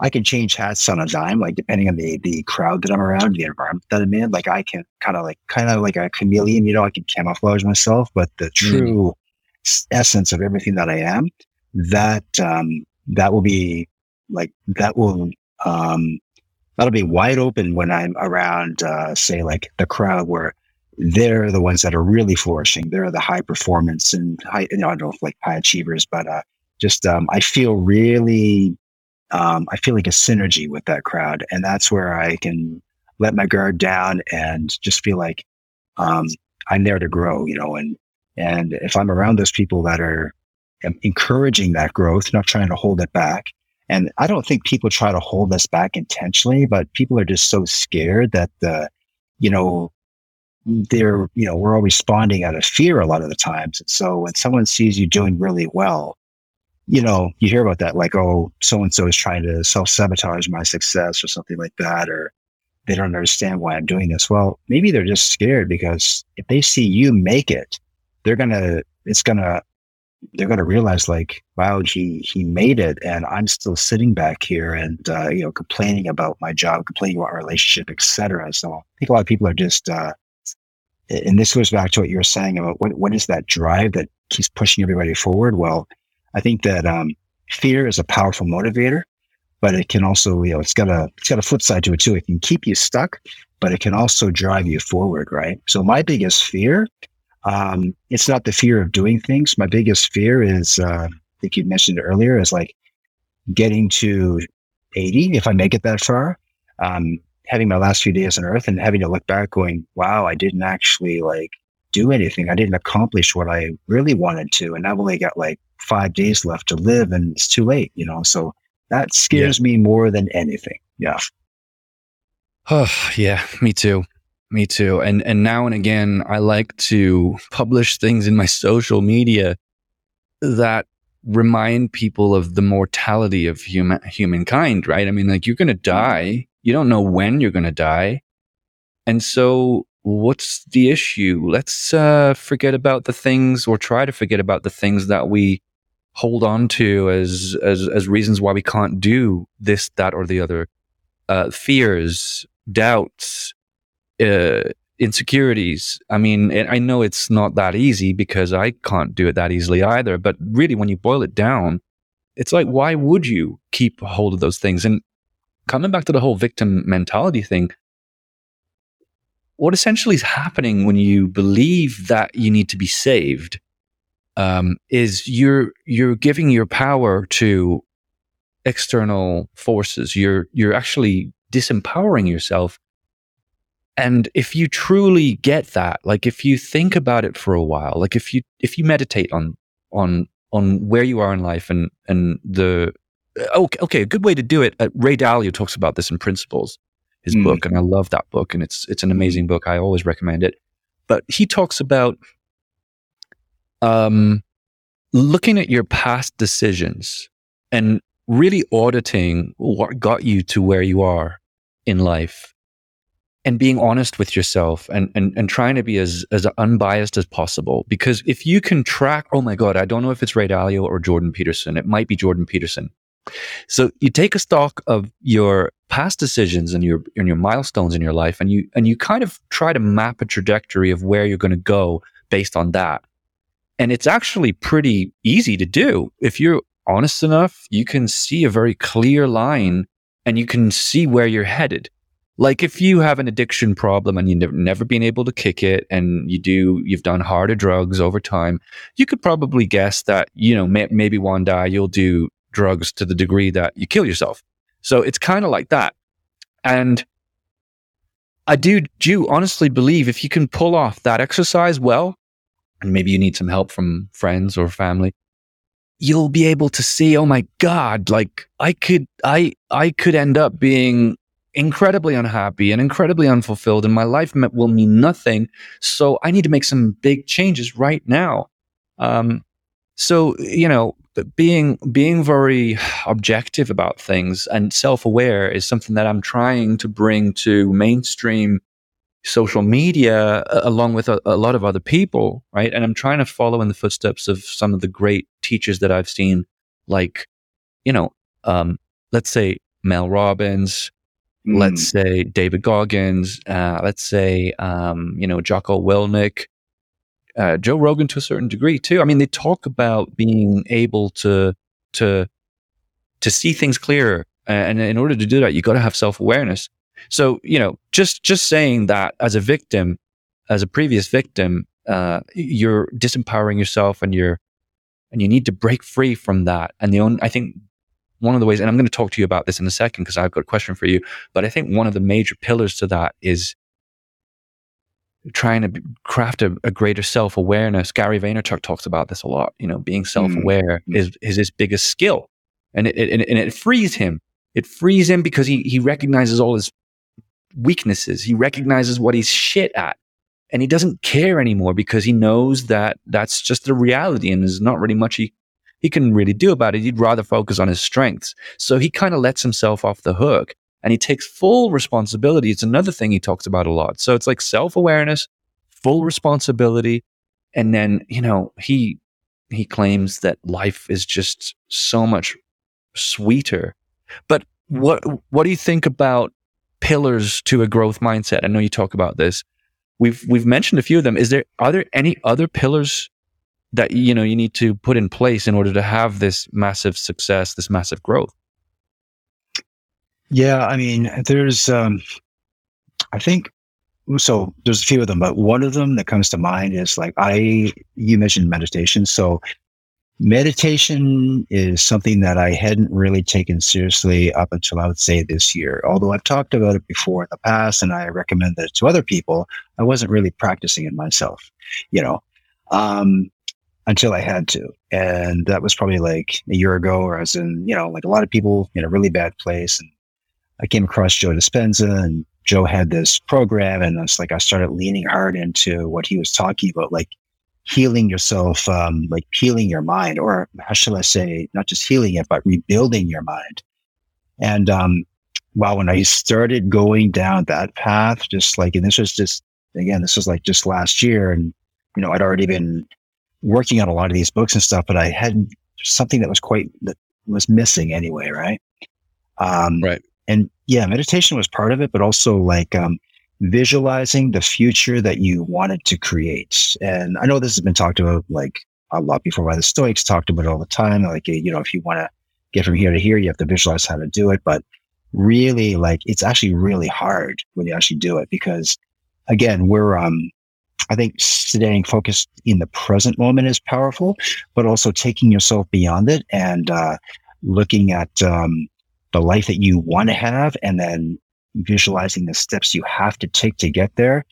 I can change hats on a dime, like depending on the the crowd that I'm around, the environment that I'm in. Like I can kind of like kind of like a chameleon, you know, I can camouflage myself, but the true mm. essence of everything that I am, that um that will be like that will um that'll be wide open when I'm around uh say like the crowd where they're the ones that are really flourishing. They're the high performance and high, you know, I don't know if like high achievers, but uh just um, I feel really, um, I feel like a synergy with that crowd, and that's where I can let my guard down and just feel like um, I'm there to grow, you know, and and if I'm around those people that are um, encouraging that growth, not trying to hold it back. And I don't think people try to hold us back intentionally, but people are just so scared that the, you know, they're, you know, we're all responding out of fear a lot of the times. And so when someone sees you doing really well, you know, you hear about that, like, oh, so and so is trying to self sabotage my success or something like that, or they don't understand why I'm doing this. Well, maybe they're just scared because if they see you make it, they're gonna, it's gonna, they're gonna realize like, wow, he he made it, and I'm still sitting back here and uh, you know complaining about my job, complaining about our relationship, etc. So I think a lot of people are just, uh, and this goes back to what you were saying about what what is that drive that keeps pushing everybody forward. Well, I think that um, fear is a powerful motivator but it can also, you know, it's got a it's got a flip side to it too. It can keep you stuck, but it can also drive you forward, right? So my biggest fear, um, it's not the fear of doing things. My biggest fear is, uh, I think you mentioned earlier, is like getting to 80 if I make it that far. Um, having my last few days on earth and having to look back going, wow, I didn't actually like do anything. I didn't accomplish what I really wanted to. And I've only got like five days left to live and it's too late, you know? So that scares yeah. me more than anything. Yeah. Oh, <sighs> yeah, me too. Me too. And and now and again I like to publish things in my social media that remind people of the mortality of human humankind, right? I mean like you're going to die. You don't know when you're going to die. And so what's the issue? Let's uh, forget about the things or try to forget about the things that we hold on to as as as reasons why we can't do this, that, or the other. Uh, fears, doubts, uh, insecurities. I mean, I know it's not that easy because I can't do it that easily either. But really, when you boil it down, it's like, why would you keep hold of those things? And coming back to the whole victim mentality thing, what essentially is happening when you believe that you need to be saved um, is you're you're giving your power to external forces. You're you're actually disempowering yourself. And if you truly get that, like if you think about it for a while, like if you if you meditate on on on where you are in life and and the okay okay a good way to do it. Uh, Ray Dalio talks about this in Principles, his mm. book, and I love that book, and it's it's an amazing book. I always recommend it. But he talks about um, looking at your past decisions and really auditing what got you to where you are in life and being honest with yourself and, and, and trying to be as, as unbiased as possible. Because if you can track, oh my God, I don't know if it's Ray Dalio or Jordan Peterson. It might be Jordan Peterson. So you take a stock of your past decisions and your and your milestones in your life and you and you kind of try to map a trajectory of where you're going to go based on that. And it's actually pretty easy to do. If you're honest enough, you can see a very clear line and you can see where you're headed. Like if you have an addiction problem and you've never, been able to kick it and you do, you've done harder drugs over time, you could probably guess that, you know, may, maybe one day you'll do drugs to the degree that you kill yourself. So it's kind of like that. And I do, do honestly believe if you can pull off that exercise well, and maybe you need some help from friends or family, you'll be able to see, oh my God, like I could, I, I could end up being incredibly unhappy and incredibly unfulfilled and my life will mean nothing. So I need to make some big changes right now. Um, so, you know, being, being very objective about things and self-aware is something that I'm trying to bring to mainstream social media uh, along with a, a, lot of other people, right? And I'm trying to follow in the footsteps of some of the great teachers that I've seen, like, you know, um, let's say Mel Robbins, mm. let's say David Goggins, uh, let's say, um, you know, Jocko Willink, uh, Joe Rogan to a certain degree too. I mean, they talk about being able to, to, to see things clearer. And in order to do that, you got to have self awareness. So, you know, just, just saying that as a victim, as a previous victim, uh, you're disempowering yourself and you're, and you need to break free from that. And the only, I think one of the ways, and I'm going to talk to you about this in a second because I've got a question for you, but I think one of the major pillars to that is trying to craft a, a greater self awareness. Gary Vaynerchuk talks about this a lot. You know, being self aware mm-hmm. is, is his biggest skill. And it, it, and it frees him. It frees him because he, he recognizes all his weaknesses. He recognizes what he's shit at and he doesn't care anymore because he knows that that's just the reality and there's not really much he, he can really do about it. He'd rather focus on his strengths. So he kind of lets himself off the hook and he takes full responsibility. It's another thing he talks about a lot. So it's like self awareness, full responsibility. And then, you know, he, he claims that life is just so much sweeter. But what, what do you think about pillars to a growth mindset? I know you talk about this we've we've mentioned a few of them. Is there are there any other pillars that you know you need to put in place in order to have this massive success, this massive growth? Yeah, I mean, there's um I think so there's a few of them, but one of them that comes to mind is like I you mentioned meditation. So Meditation is something that I hadn't really taken seriously up until I would say this year. Although I've talked about it before in the past and I recommend it to other people, I wasn't really practicing it myself, you know, um, until I had to. And that was probably like a year ago, or I was in, you know, like a lot of people in a really bad place. And I came across Joe Dispenza and Joe had this program and it's like I started leaning hard into what he was talking about, like healing yourself, um, like healing your mind, or how shall I say, not just healing it, but rebuilding your mind. And um, wow, when I started going down that path, just like, and this was just, again, this was like just last year, and, you know, I'd already been working on a lot of these books and stuff, but I had something that was quite, that was missing anyway, right? Um, right. And yeah, meditation was part of it, but also like, um, visualizing the future that you wanted to create. And I know this has been talked about like a lot before by the Stoics, talked about it all the time. Like, you know, if you want to get from here to here, you have to visualize how to do it. But really, like, it's actually really hard when you actually do it because, again, we're, um, I think staying focused in the present moment is powerful, but also taking yourself beyond it and uh, looking at um, the life that you want to have and then visualizing the steps you have to take to get there.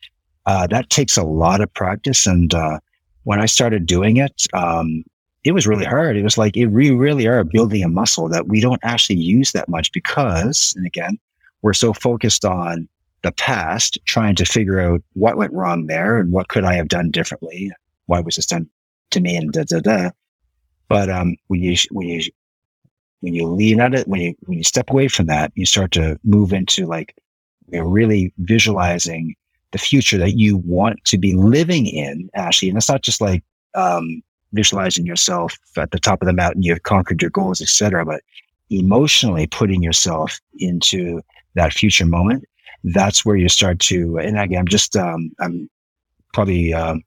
Uh, that takes a lot of practice. And uh, when I started doing it, um, it was really hard. It was like it we really are building a muscle that we don't actually use that much because, and again, we're so focused on the past, trying to figure out what went wrong there and what could I have done differently. Why was this done to me? And da da da. But um, when you when you when you lean at it, when you when you step away from that, you start to move into like you know, really visualizing the future that you want to be living in, Ashley. And it's not just like um, visualizing yourself at the top of the mountain, you've conquered your goals, etc. But emotionally putting yourself into that future moment. That's where you start to. And again, I'm just um, I'm probably um,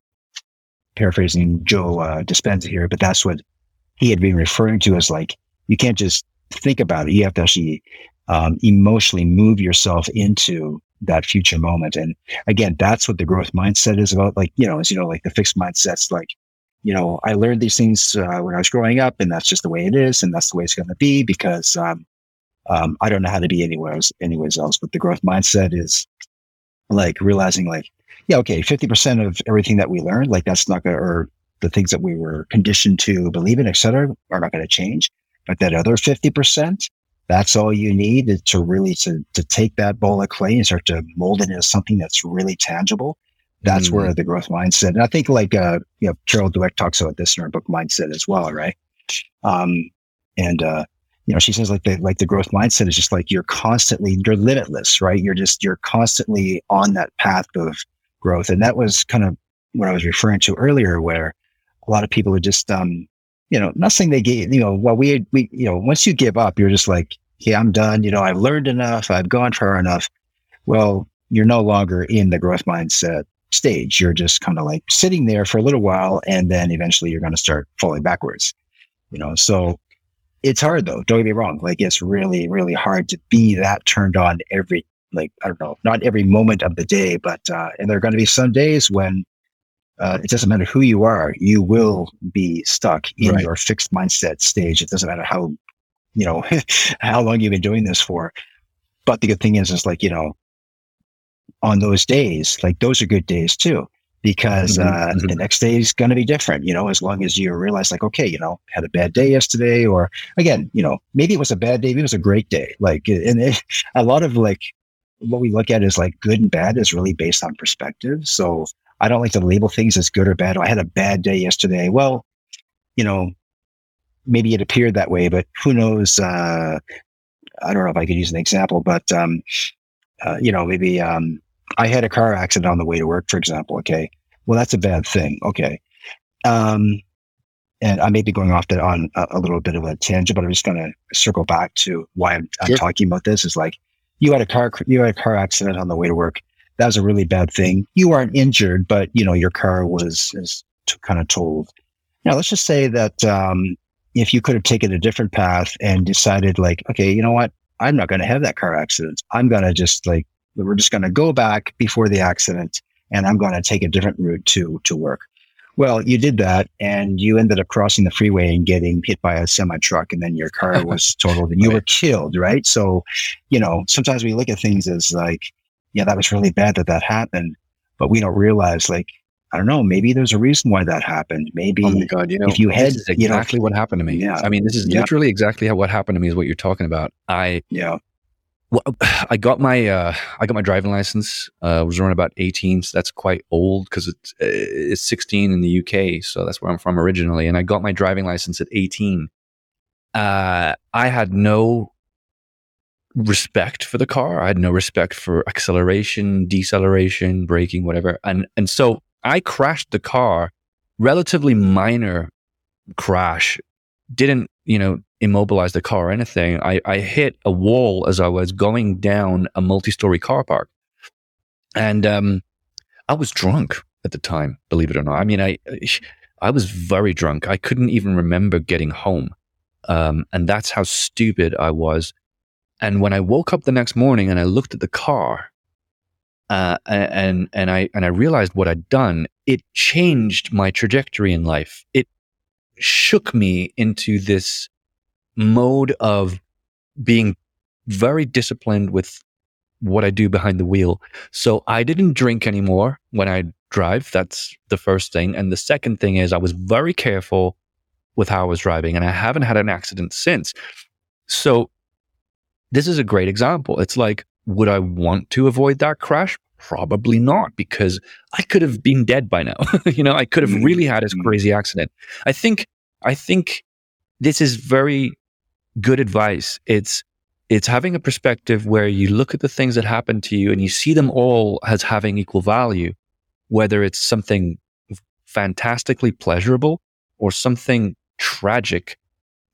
paraphrasing Joe uh, Dispenza here, but that's what he had been referring to as like you can't just think about it. You have to actually um, emotionally move yourself into that future moment. And again, that's what the growth mindset is about. Like, you know, as you know, like the fixed mindset's like, you know, I learned these things uh, when I was growing up and that's just the way it is. And that's the way it's going to be because, um, um, I don't know how to be anywhere else, anyways else, but the growth mindset is like realizing like, yeah, okay, 50% of everything that we learned, like that's not going to, or the things that we were conditioned to believe in, et cetera, are not going to change. But that other 50%, that's all you need to really to, to take that bowl of clay and start to mold it into something that's really tangible. That's mm. where the growth mindset. And I think like, uh, you know, Carol Dweck talks about this in her book mindset as well. Right. Um, and, uh, you know, she says like the, like the growth mindset is just like you're constantly, you're limitless, right? You're just, you're constantly on that path of growth. And that was kind of what I was referring to earlier, where a lot of people are just, um, you know, nothing they gave, you know, well, we, we, you know, once you give up, you're just like, okay, I'm done. You know, I've learned enough. I've gone far enough. Well, you're no longer in the growth mindset stage. You're just kind of like sitting there for a little while and then eventually you're going to start falling backwards, you know, so it's hard though. Don't get me wrong. Like it's really, really hard to be that turned on every, like, I don't know, not every moment of the day, but, uh, and there are going to be some days when uh, it doesn't matter who you are, you will be stuck in Right. your fixed mindset stage. It doesn't matter how, you know, <laughs> how long you've been doing this for. But the good thing is, is like, you know, on those days, like those are good days too, because Mhm, uh, mhm. the next day is going to be different, you know, as long as you realize, like, okay, you know, had a bad day yesterday, or again, you know, maybe it was a bad day, maybe it was a great day. Like, <laughs> and it, a lot of like what we look at is like good and bad is really based on perspective. So I don't like to label things as good or bad. Oh, I had a bad day yesterday. Well, you know, maybe it appeared that way, but who knows? Uh, I don't know if I could use an example, but um, uh, you know, maybe um, I had a car accident on the way to work, for example. Okay, well, that's a bad thing. Okay, um, and I may be going off the, on a, a little bit of a tangent, but I'm just going to circle back to why I'm, I'm talking about this. Is like you had a car you had a car accident on the way to work. That was a really bad thing. You aren't injured, but you know your car was is t- kind of totaled. Now, let's just say that um, if you could have taken a different path and decided, like, okay, you know what, I'm not going to have that car accident. I'm going to just like we're just going to go back before the accident, and I'm going to take a different route to to work. Well, you did that, and you ended up crossing the freeway and getting hit by a semi truck, and then your car <laughs> was totaled, and you were killed. Right? So, you know, sometimes we look at things as like, yeah, that was really bad that that happened, but we don't realize, like, I don't know, maybe there's a reason why that happened. Maybe Oh my god! You know, if you had- this is you know- exactly what happened to me. Yeah. I mean, this is Yeah. literally exactly how what happened to me is what you're talking about. I yeah, well, <sighs> I got my uh, I got my driving license. Uh, I was around about 18, so that's quite old because it's uh, it's 16 in the UK, so that's where I'm from originally. And I got my driving license at 18. Uh, I had no respect for the car. I had no respect for acceleration, deceleration, braking, whatever. And and so I crashed the car, relatively minor crash. Didn't you know immobilize the car or anything. I, I hit a wall as I was going down a multi-story car park, and um, I was drunk at the time. Believe it or not, I mean, I I was very drunk. I couldn't even remember getting home, um, and that's how stupid I was. And when I woke up the next morning and I looked at the car, uh, and and I and I realized what I'd done, it changed my trajectory in life. It shook me into this mode of being very disciplined with what I do behind the wheel. So I didn't drink anymore when I drive. That's the first thing. And the second thing is I was very careful with how I was driving and I haven't had an accident since. So this is a great example. It's like, would I want to avoid that crash? Probably not, because I could have been dead by now. <laughs> you know, I could have Mhm. really had this Mhm. crazy accident. I think, I think this is very good advice. It's it's having a perspective where you look at the things that happen to you and you see them all as having equal value, whether it's something fantastically pleasurable or something tragic.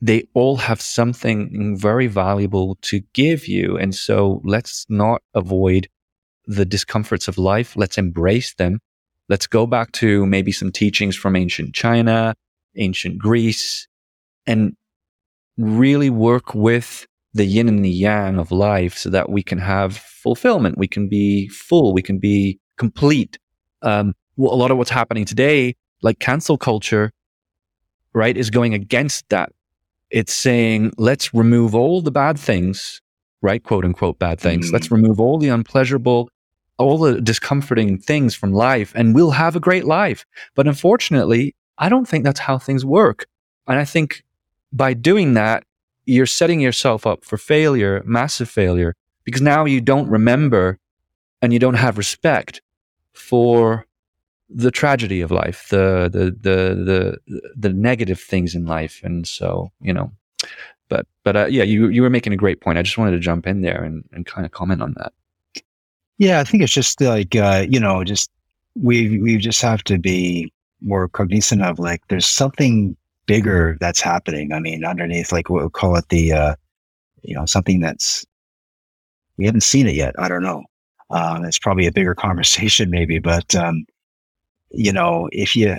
They all have something very valuable to give you. And so let's not avoid the discomforts of life. Let's embrace them. Let's go back to maybe some teachings from ancient China, ancient Greece, and really work with the yin and the yang of life so that we can have fulfillment. We can be full. We can be complete. Um, a lot of what's happening today, like cancel culture, right, is going against that. It's saying, let's remove all the bad things, right? Quote unquote bad things. Mhm. Let's remove all the unpleasurable, all the discomforting things from life, and we'll have a great life. But unfortunately, I don't think that's how things work. And I think by doing that, you're setting yourself up for failure, massive failure, because now you don't remember and you don't have respect for the tragedy of life, the the the the the negative things in life, and so you know. But but uh, yeah, you you were making a great point. I just wanted to jump in there and, and kind of comment on that. yeah. I think it's just like uh, you know, just we we just have to be more cognizant of like there's something bigger that's happening. I mean, underneath, like we'll call it the uh, you know something that's we haven't seen it yet. I don't know. Um, it's probably a bigger <laughs> conversation, maybe, but um, you know, if you,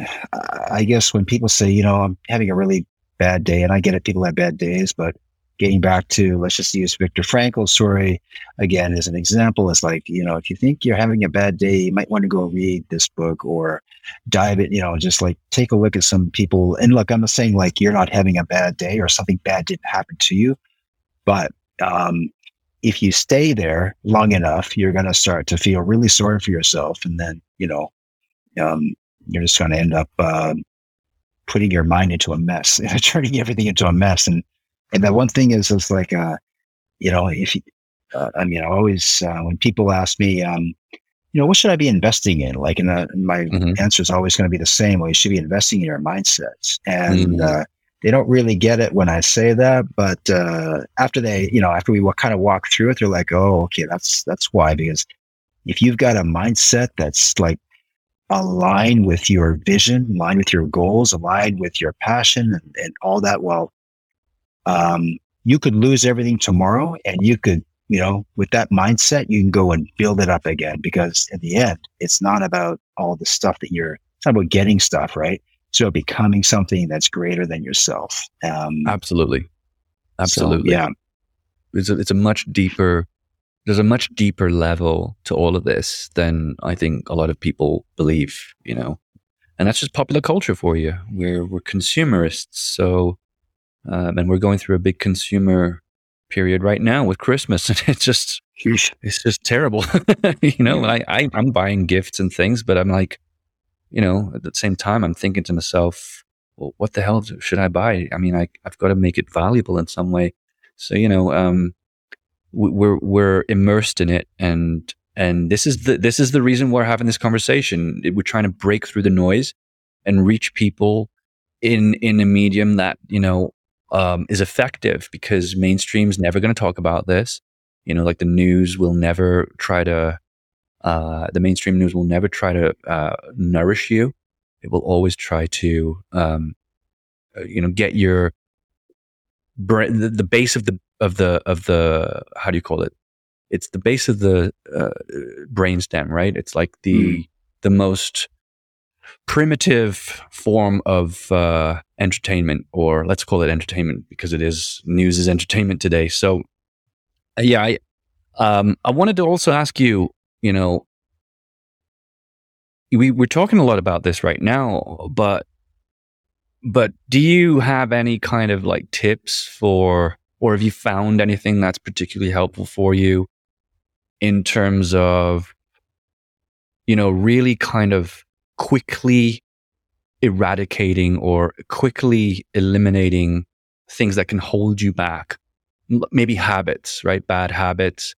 I guess when people say, you know, I'm having a really bad day, and I get it, people have bad days, but getting back to let's just use Viktor Frankl's story again as an example. It's like you know if you think you're having a bad day, you might want to go read this book or dive it. You know, just like take a look at some people. And look, I'm not saying like you're not having a bad day or something bad didn't happen to you, but um, if you stay there long enough, you're going to start to feel really sorry for yourself, and then you know um, you're just going to end up uh, putting your mind into a mess, <laughs> and turning everything into a mess, and and the one thing is, is like, uh, you know, if you, uh, I mean, I always, uh, when people ask me, um, you know, what should I be investing in? Like, and uh, my mm-hmm. answer is always going to be the same. Well, you should be investing in your mindsets. And, mm-hmm. Uh, they don't really get it when I say that, but, uh, after they, you know, after we kind of walk through it, they're like, oh, okay, that's, that's why, because if you've got a mindset that's like aligned with your vision, align with your goals, aligned with your passion and, and all that, well, um, you could lose everything tomorrow and you could, you know, with that mindset, you can go and build it up again because in the end, it's not about all the stuff that you're, it's not about getting stuff, right? So becoming something that's greater than yourself. Um, Absolutely. Absolutely. So, yeah. It's a, it's a much deeper, there's a much deeper level to all of this than I think a lot of people believe, you know, and that's just popular culture for you. We're, we're consumerists. So um, and we're going through a big consumer period right now with Christmas, <laughs> and it's just it's just terrible. <laughs> you know, I, I I'm buying gifts and things, but I'm like, you know, at the same time, I'm thinking to myself, well, what the hell should I buy? I mean, I I've got to make it valuable in some way. So you know, um, we're we're immersed in it, and and this is the this is the reason we're having this conversation. We're trying to break through the noise and reach people in in a medium that you know um, is effective because mainstream's never going to talk about this. You know, like the news will never try to, uh, the mainstream news will never try to uh, nourish you. It will always try to, um, uh, you know, get your brain, the, the, base of the of the of the how do you call it? It's the base of the uh, brainstem, right? It's like the mm. the most primitive form of uh, entertainment, or let's call it entertainment because it is news is entertainment today. So, uh, yeah, I um, I wanted to also ask you, you know, we we're talking a lot about this right now, but but do you have any kind of like tips for, or have you found anything that's particularly helpful for you in terms of, you know, really kind of quickly eradicating or quickly eliminating things that can hold you back. Maybe habits, right? Bad habits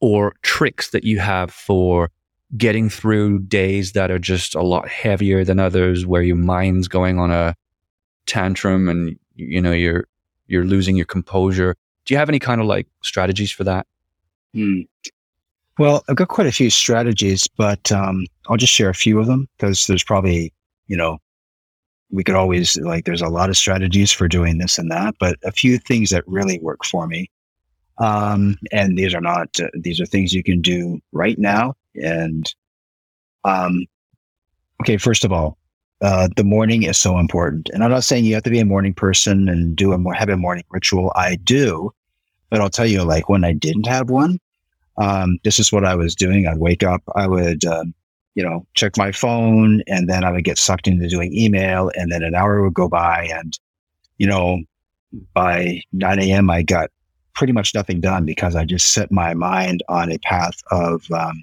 or tricks that you have for getting through days that are just a lot heavier than others where your mind's going on a tantrum and you know you're you're losing your composure. Do you have any kind of like strategies for that? Hmm. Well, I've got quite a few strategies, but um, I'll just share a few of them because there's probably, you know, we could always like, there's a lot of strategies for doing this and that, but a few things that really work for me. Um, and these are not, uh, these are things you can do right now. And, um, okay, first of all, uh, the morning is so important. And I'm not saying you have to be a morning person and do a have a morning ritual. I do, but I'll tell you, like when I didn't have one, um, this is what I was doing. I'd wake up, I would, um, you know, check my phone, and then I would get sucked into doing email, and then an hour would go by, and you know, by 9 a.m. I got pretty much nothing done because I just set my mind on a path of, um,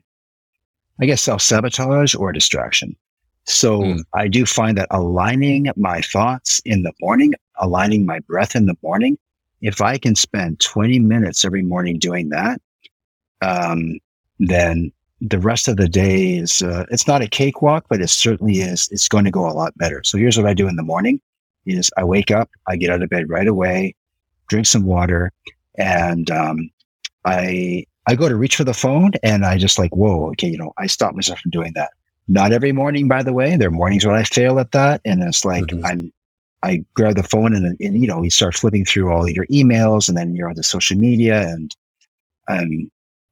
I guess, self sabotage or distraction. So mm. I do find that aligning my thoughts in the morning, aligning my breath in the morning, if I can spend 20 minutes every morning doing that, um, then the rest of the day is uh, it's not a cakewalk, but it certainly is. It's going to go a lot better. So here's what I do in the morning: is I wake up, I get out of bed right away, drink some water, and um, I I go to reach for the phone, and I just like whoa, okay, you know, I stop myself from doing that. Not every morning, by the way. There are mornings when I fail at that, and it's like mm-hmm. I'm I grab the phone and, and you know you start flipping through all your emails, and then you're on the social media, and um,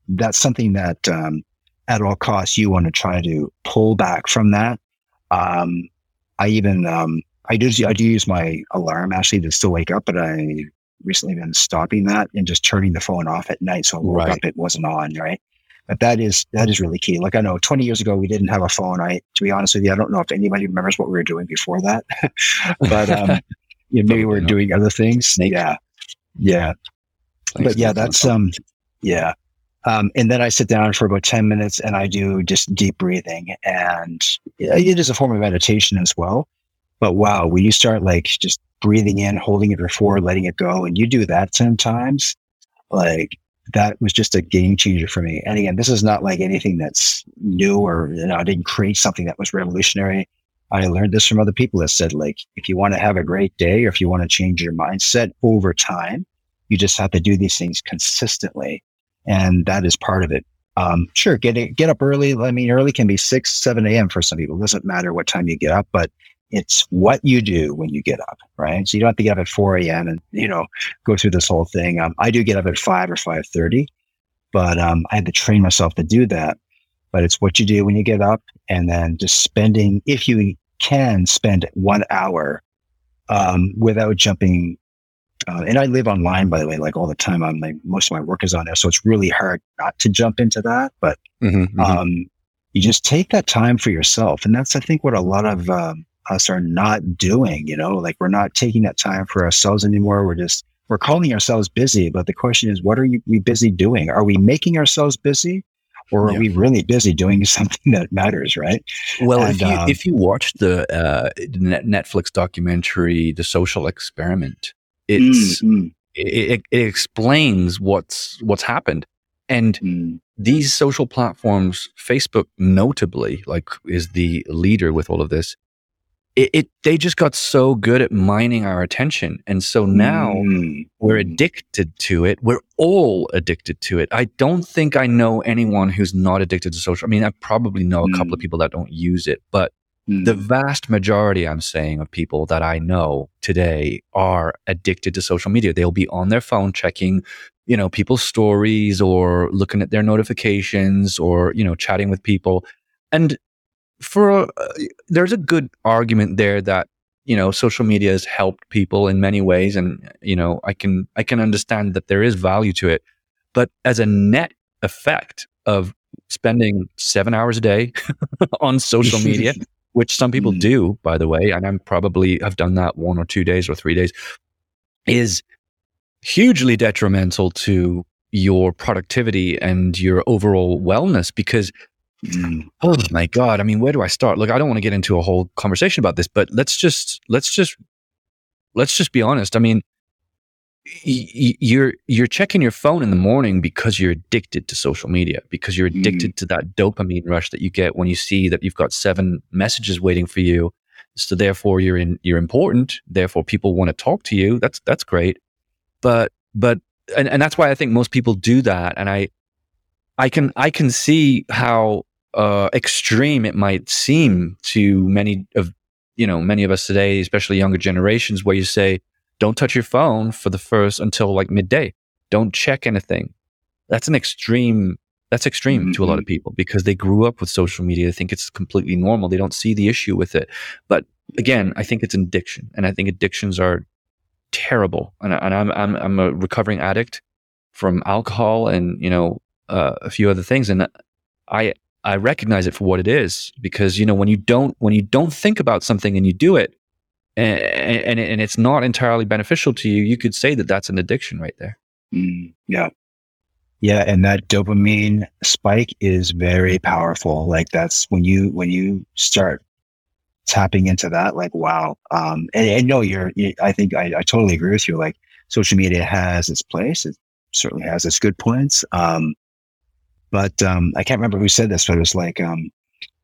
that's something that um, at all costs you want to try to pull back from that. Um, I even um, I do I do use my alarm actually to still wake up, but I recently been stopping that and just turning the phone off at night. So I woke Right. up, it wasn't on, right? But that is that is really key. Like I know 20 years ago we didn't have a phone. I to be honest with you, I don't know if anybody remembers what we were doing before that. <laughs> but um <laughs> you know, maybe we are doing other things. Snake. Yeah. Yeah. But yeah, that's um yeah. Um, and then I sit down for about 10 minutes and I do just deep breathing and it is a form of meditation as well. But wow, when you start like just breathing in, holding it for four, letting it go, and you do that 10 times, like that was just a game changer for me. And again, this is not like anything that's new or, you know, I didn't create something that was revolutionary. I learned this from other people that said, like, if you want to have a great day or if you want to change your mindset over time, you just have to do these things consistently. And that is part of it. Um, sure, get get up early. I mean, early can be six, seven a.m. for some people. It doesn't matter what time you get up, but it's what you do when you get up, right? So you don't have to get up at 4 a.m. and, you know, go through this whole thing. Um, I do get up at 5 or 5.30, but um, I had to train myself to do that. But it's what you do when you get up and then just spending, if you can spend one hour um, without jumping. Uh, and I live online, by the way, like all the time. I'm like, most of my work is on there. So it's really hard not to jump into that. But Mhm, mhm. um, you just take that time for yourself. And that's, I think, what a lot of um, us are not doing. You know, like we're not taking that time for ourselves anymore. We're just, we're calling ourselves busy. But the question is, what are you, we busy doing? Are we making ourselves busy? Or are Yeah. we really busy doing <laughs> something that matters, right? Well, And, if you um, if you watch the uh, Netflix documentary, "The Social Experiment," it's Mm, mm, it, it explains what's what's happened, and mm, these social platforms, Facebook notably, like is the leader with all of this. It, it they just got so good at mining our attention, and so now mm, we're mm. addicted to it. We're all addicted to it. I don't think I know anyone who's not addicted to social. I mean, I probably know a couple of Mm. people that don't use it, but Mm. the vast majority, I'm saying, of people that I know today are addicted to social media. They'll be on their phone checking, you know, people's stories or looking at their notifications or, you know, chatting with people. And for, uh, there's a good argument there that, you know, social media has helped people in many ways. And, you know, I can, I can understand that there is value to it. But as a net effect of spending seven hours a day <laughs> on social media, <laughs> which some people Mm. do, by the way, and I'm probably have done that one or two days or three days, is hugely detrimental to your productivity and your overall wellness because. Oh my god i mean where do i start? Look i don't want to get into a whole conversation about this but let's just let's just let's just be honest. I mean y- you're you're checking your phone in the morning because you're addicted to social media because you're Mm. addicted to that dopamine rush that you get when you see that you've got seven messages waiting for you. So therefore you're in you're important. Therefore people want to talk to you. That's that's great. But but and, and that's why i think most people do that. And i i can i can see how uh extreme it might seem to many of you know many of us today especially younger generations where you say don't touch your phone for the first until like midday. Don't check anything. That's an extreme that's extreme to a lot of people because they grew up with social media. They think it's completely normal. They don't see the issue with it. But again i think it's an addiction and i think addictions are terrible. And, and I'm, I'm i'm a recovering addict from alcohol and you know uh, a few other things. And i i recognize it for what it is because you know when you don't when you don't think about something and you do it and and, and it's not entirely beneficial to you you could say that that's an addiction right there Mm, yeah. Yeah. And that dopamine spike is very powerful. Like that's when you, when you start tapping into that, like, wow. Um, and, and no, you're, you, I think I, I totally agree with you. Like social media has its place. It certainly has its good points. Um, but, um, I can't remember who said this, but it was like, um,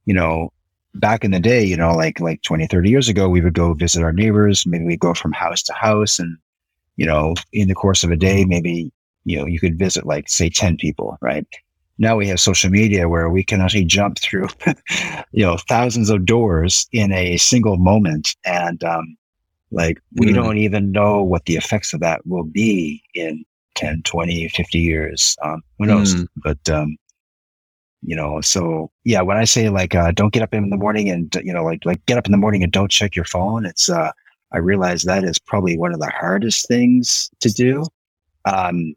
you know, back in the day, you know, like, like 20, 30 years ago, we would go visit our neighbors. Maybe we'd go from house to house and, you know, in the course of a day, maybe, you know, you could visit like say 10 people, right? Now we have social media where we can actually jump through, <laughs> you know, thousands of doors in a single moment. And, um, like we Mm. don't even know what the effects of that will be in 10, 20, 50 years. Um, who knows? Mm. But, um, you know, so yeah, when I say like, uh, don't get up in the morning and, you know, like, like get up in the morning and don't check your phone, it's, uh, I realize that is probably one of the hardest things to do. Um,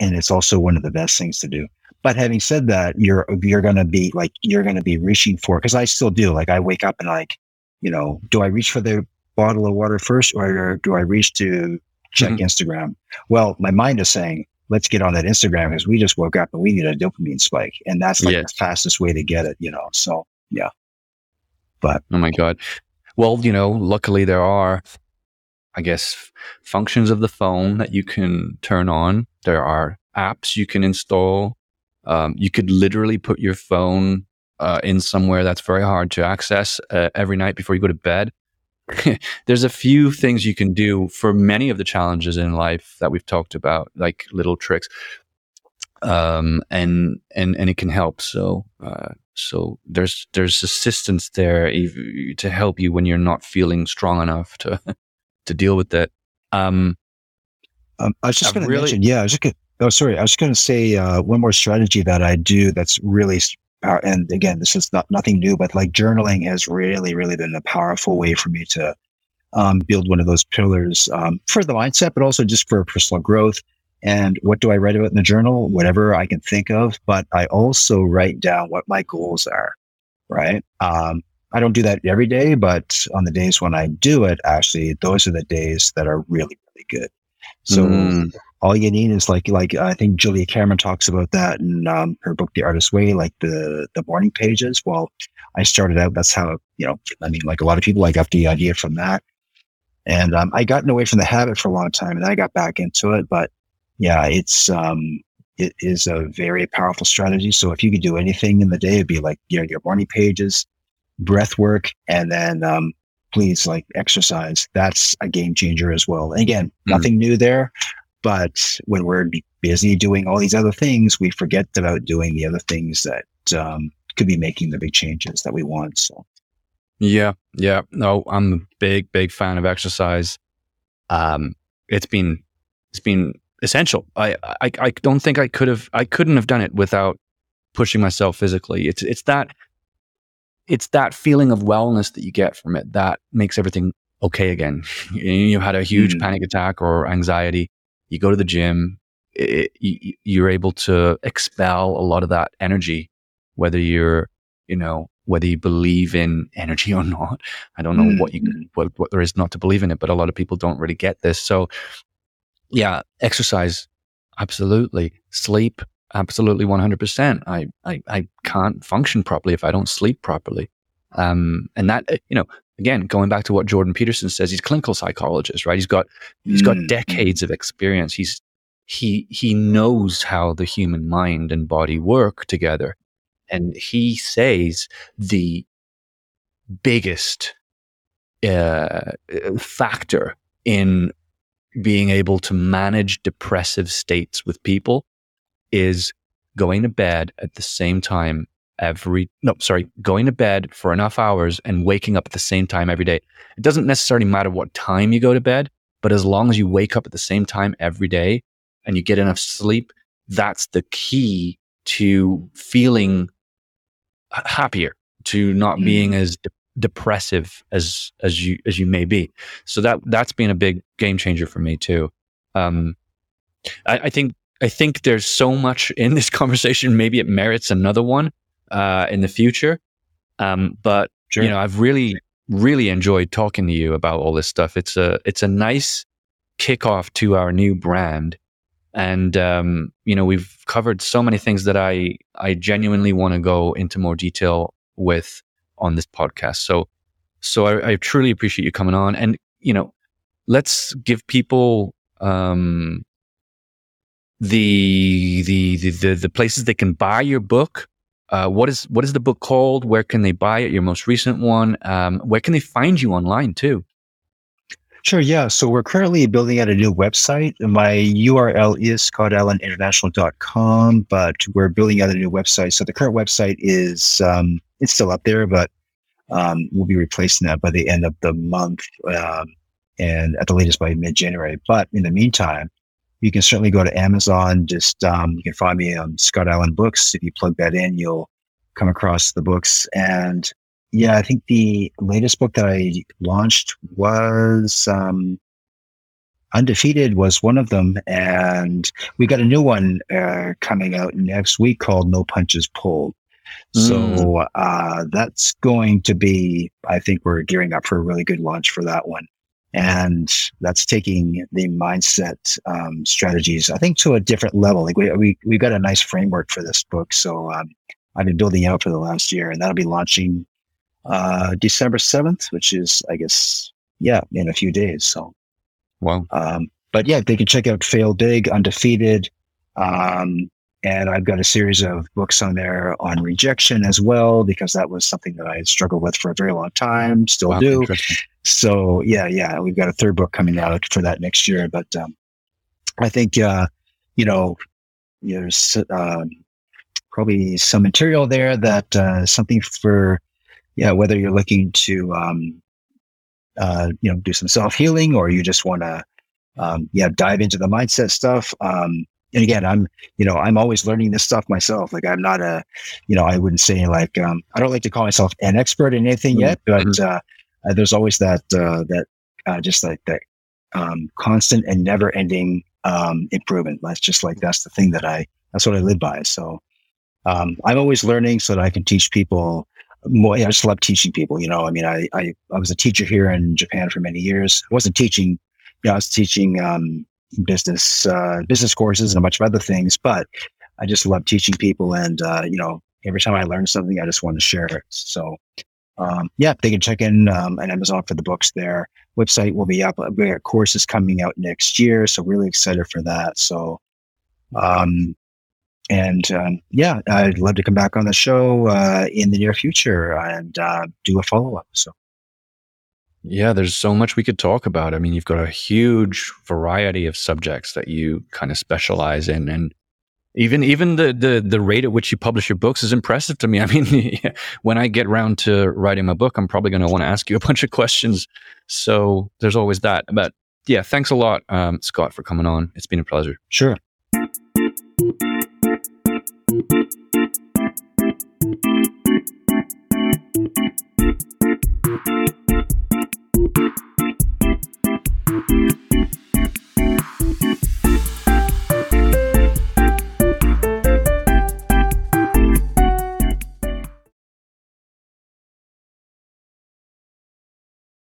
and it's also one of the best things to do. But having said that, you're you're gonna be like you're gonna be reaching for because I still do. Like I wake up and like, you know, do I reach for the bottle of water first or do I reach to check mm-hmm. Instagram? Well, my mind is saying, let's get on that Instagram because we just woke up and we need a dopamine spike. And that's like yes. the fastest way to get it, you know. So yeah. But oh my God. Well, you know, luckily there are I guess, functions of the phone that you can turn on. There are apps you can install. Um, you could literally put your phone uh, in somewhere that's very hard to access uh, every night before you go to bed. <laughs> There's a few things you can do for many of the challenges in life that we've talked about, like little tricks, um, and and and it can help. So uh, so there's there's assistance there to help you when you're not feeling strong enough to <laughs> to deal with that. Um, um, I was just going to really, mention, yeah, I was just gonna, oh, sorry, I was going to say uh, one more strategy that I do that's really, and again, this is not nothing new, but like journaling has really, really been a powerful way for me to um, build one of those pillars um, for the mindset, but also just for personal growth. And what do I write about in the journal? Whatever I can think of, but I also write down what my goals are, right? Um, I don't do that every day, but on the days when I do it, actually, those are the days that are really, really good. So mm. All you need is like, like I think Julia Cameron talks about that in um, her book, The Artist's Way, like the the morning pages. Well, I started out. That's how you know. I mean, like a lot of people, I got the idea from that, and um, I gotten away from the habit for a long time, and I got back into it. But yeah, it's um, it is a very powerful strategy. So if you could do anything in the day, it'd be like you know, your morning pages, breath work, and then um, please like exercise. That's a game changer as well. And again, mm nothing new there. But when we're busy doing all these other things, we forget about doing the other things that um, could be making the big changes that we want. So, yeah, yeah. No, I'm a big, big fan of exercise. Um, it's been, it's been essential. I, I, I don't think I could have, I couldn't have done it without pushing myself physically. It's, it's that it's that feeling of wellness that you get from it that makes everything okay again. <laughs> you had a huge mm. panic attack or anxiety. You go to the gym, it, you, you're able to expel a lot of that energy, whether you're, you know, whether you believe in energy or not. I don't know mm. what you, hmm. what, what there is not to believe in it, but a lot of people don't really get this. So yeah, exercise. Absolutely. Sleep absolutely 100%. I, I, I can't function properly if I don't sleep properly. Um, and that, uh, you know, again, going back to what Jordan Peterson says, he's a clinical psychologist, right? He's got, he's got mm. decades of experience. He's, he, he knows how the human mind and body work together. And he says the biggest, uh, factor in being able to manage depressive states with people is going to bed at the same time every no sorry going to bed for enough hours and waking up at the same time every day it doesn't necessarily matter what time you go to bed but as long as you wake up at the same time every day and you get enough sleep that's the key to feeling happier to not mm. being as de- depressive as as you as you may be so that that's been a big game changer for me too um I, I think I think there's so much in this <laughs> conversation. Maybe it merits another one uh, in the future. Um, but sure. you know, I've really, really enjoyed talking to you about all this stuff. It's a, it's a nice kickoff to our new brand, and um, you know, we've covered so many things that I, I genuinely want to go into more detail with on this podcast. So, so I, I truly appreciate you coming on, and you know, let's give people um, the, the the the the, places they can buy your book. Uh, what is what is the book called? Where can they buy it? Your most recent one. Um, where can they find you online too? Sure, yeah. So we're currently building out a new website. My URL is scottallaninternational.com, but we're building out a new website. So the current website is um, it's still up there, but um, we'll be replacing that by the end of the month, um, and at the latest by mid-January. But in the meantime, you can certainly go to Amazon. Just um, you can find me on Scott Allan Books. If you plug that in, you'll come across the books. And yeah, I think the latest book that I launched was um, Undefeated was one of them, and we got a new one uh, coming out next week called No Punches Pulled. So Mm. uh, that's going to be, I think we're gearing up for a really good launch for that one. And that's taking the mindset um, strategies, I think, to a different level. Like we, we, we've got a nice framework for this book. So um, I've been building out for the last year, and that'll be launching uh, December 7th, which is, I guess, yeah, in a few days. So, Wow. um, but yeah, they can check out Fail Big, Undefeated. Um, and I've got a series of books on there on rejection as well, because that was something that I had struggled with for a very long time, still Wow, do. So yeah, yeah, we've got a third book coming out for that next year. But um, I think uh, you know there's um, probably some material there that uh, something for yeah whether you're looking to um, uh, you know do some self healing or you just want to um, yeah dive into the mindset stuff. Um, and again, I'm you know I'm always learning this stuff myself. Like I'm not a you know I wouldn't say like um, I don't like to call myself an expert in anything yet, but uh, uh, there's always that uh, that uh, just like that um, constant and never ending um, improvement. That's just like that's the thing that I that's what I live by. So um, I'm always learning so that I can teach people more. Yeah, I just love teaching people. You know, I mean, I I, I was a teacher here in Japan for many years. I wasn't teaching. You know, I was teaching um, business uh, business courses and a bunch of other things, but I just love teaching people. And uh, you know, every time I learn something, I just want to share it. So um, yeah, they can check in um, on Amazon for the books there. Website will be up. We got courses coming out next year, so really excited for that. So, um, and um, yeah, I'd love to come back on the show uh, in the near future and uh, do a follow up. So, Yeah, there's so much we could talk about. I mean, you've got a huge variety of subjects that you kind of specialize in, and even even the the the rate at which you publish your books is impressive to me. <laughs> I mean, when I get round to writing my book, I'm probably going to want to ask you a bunch of questions. So there's always that. But yeah, thanks a lot, um, Scott, for coming on. It's been a pleasure. sure.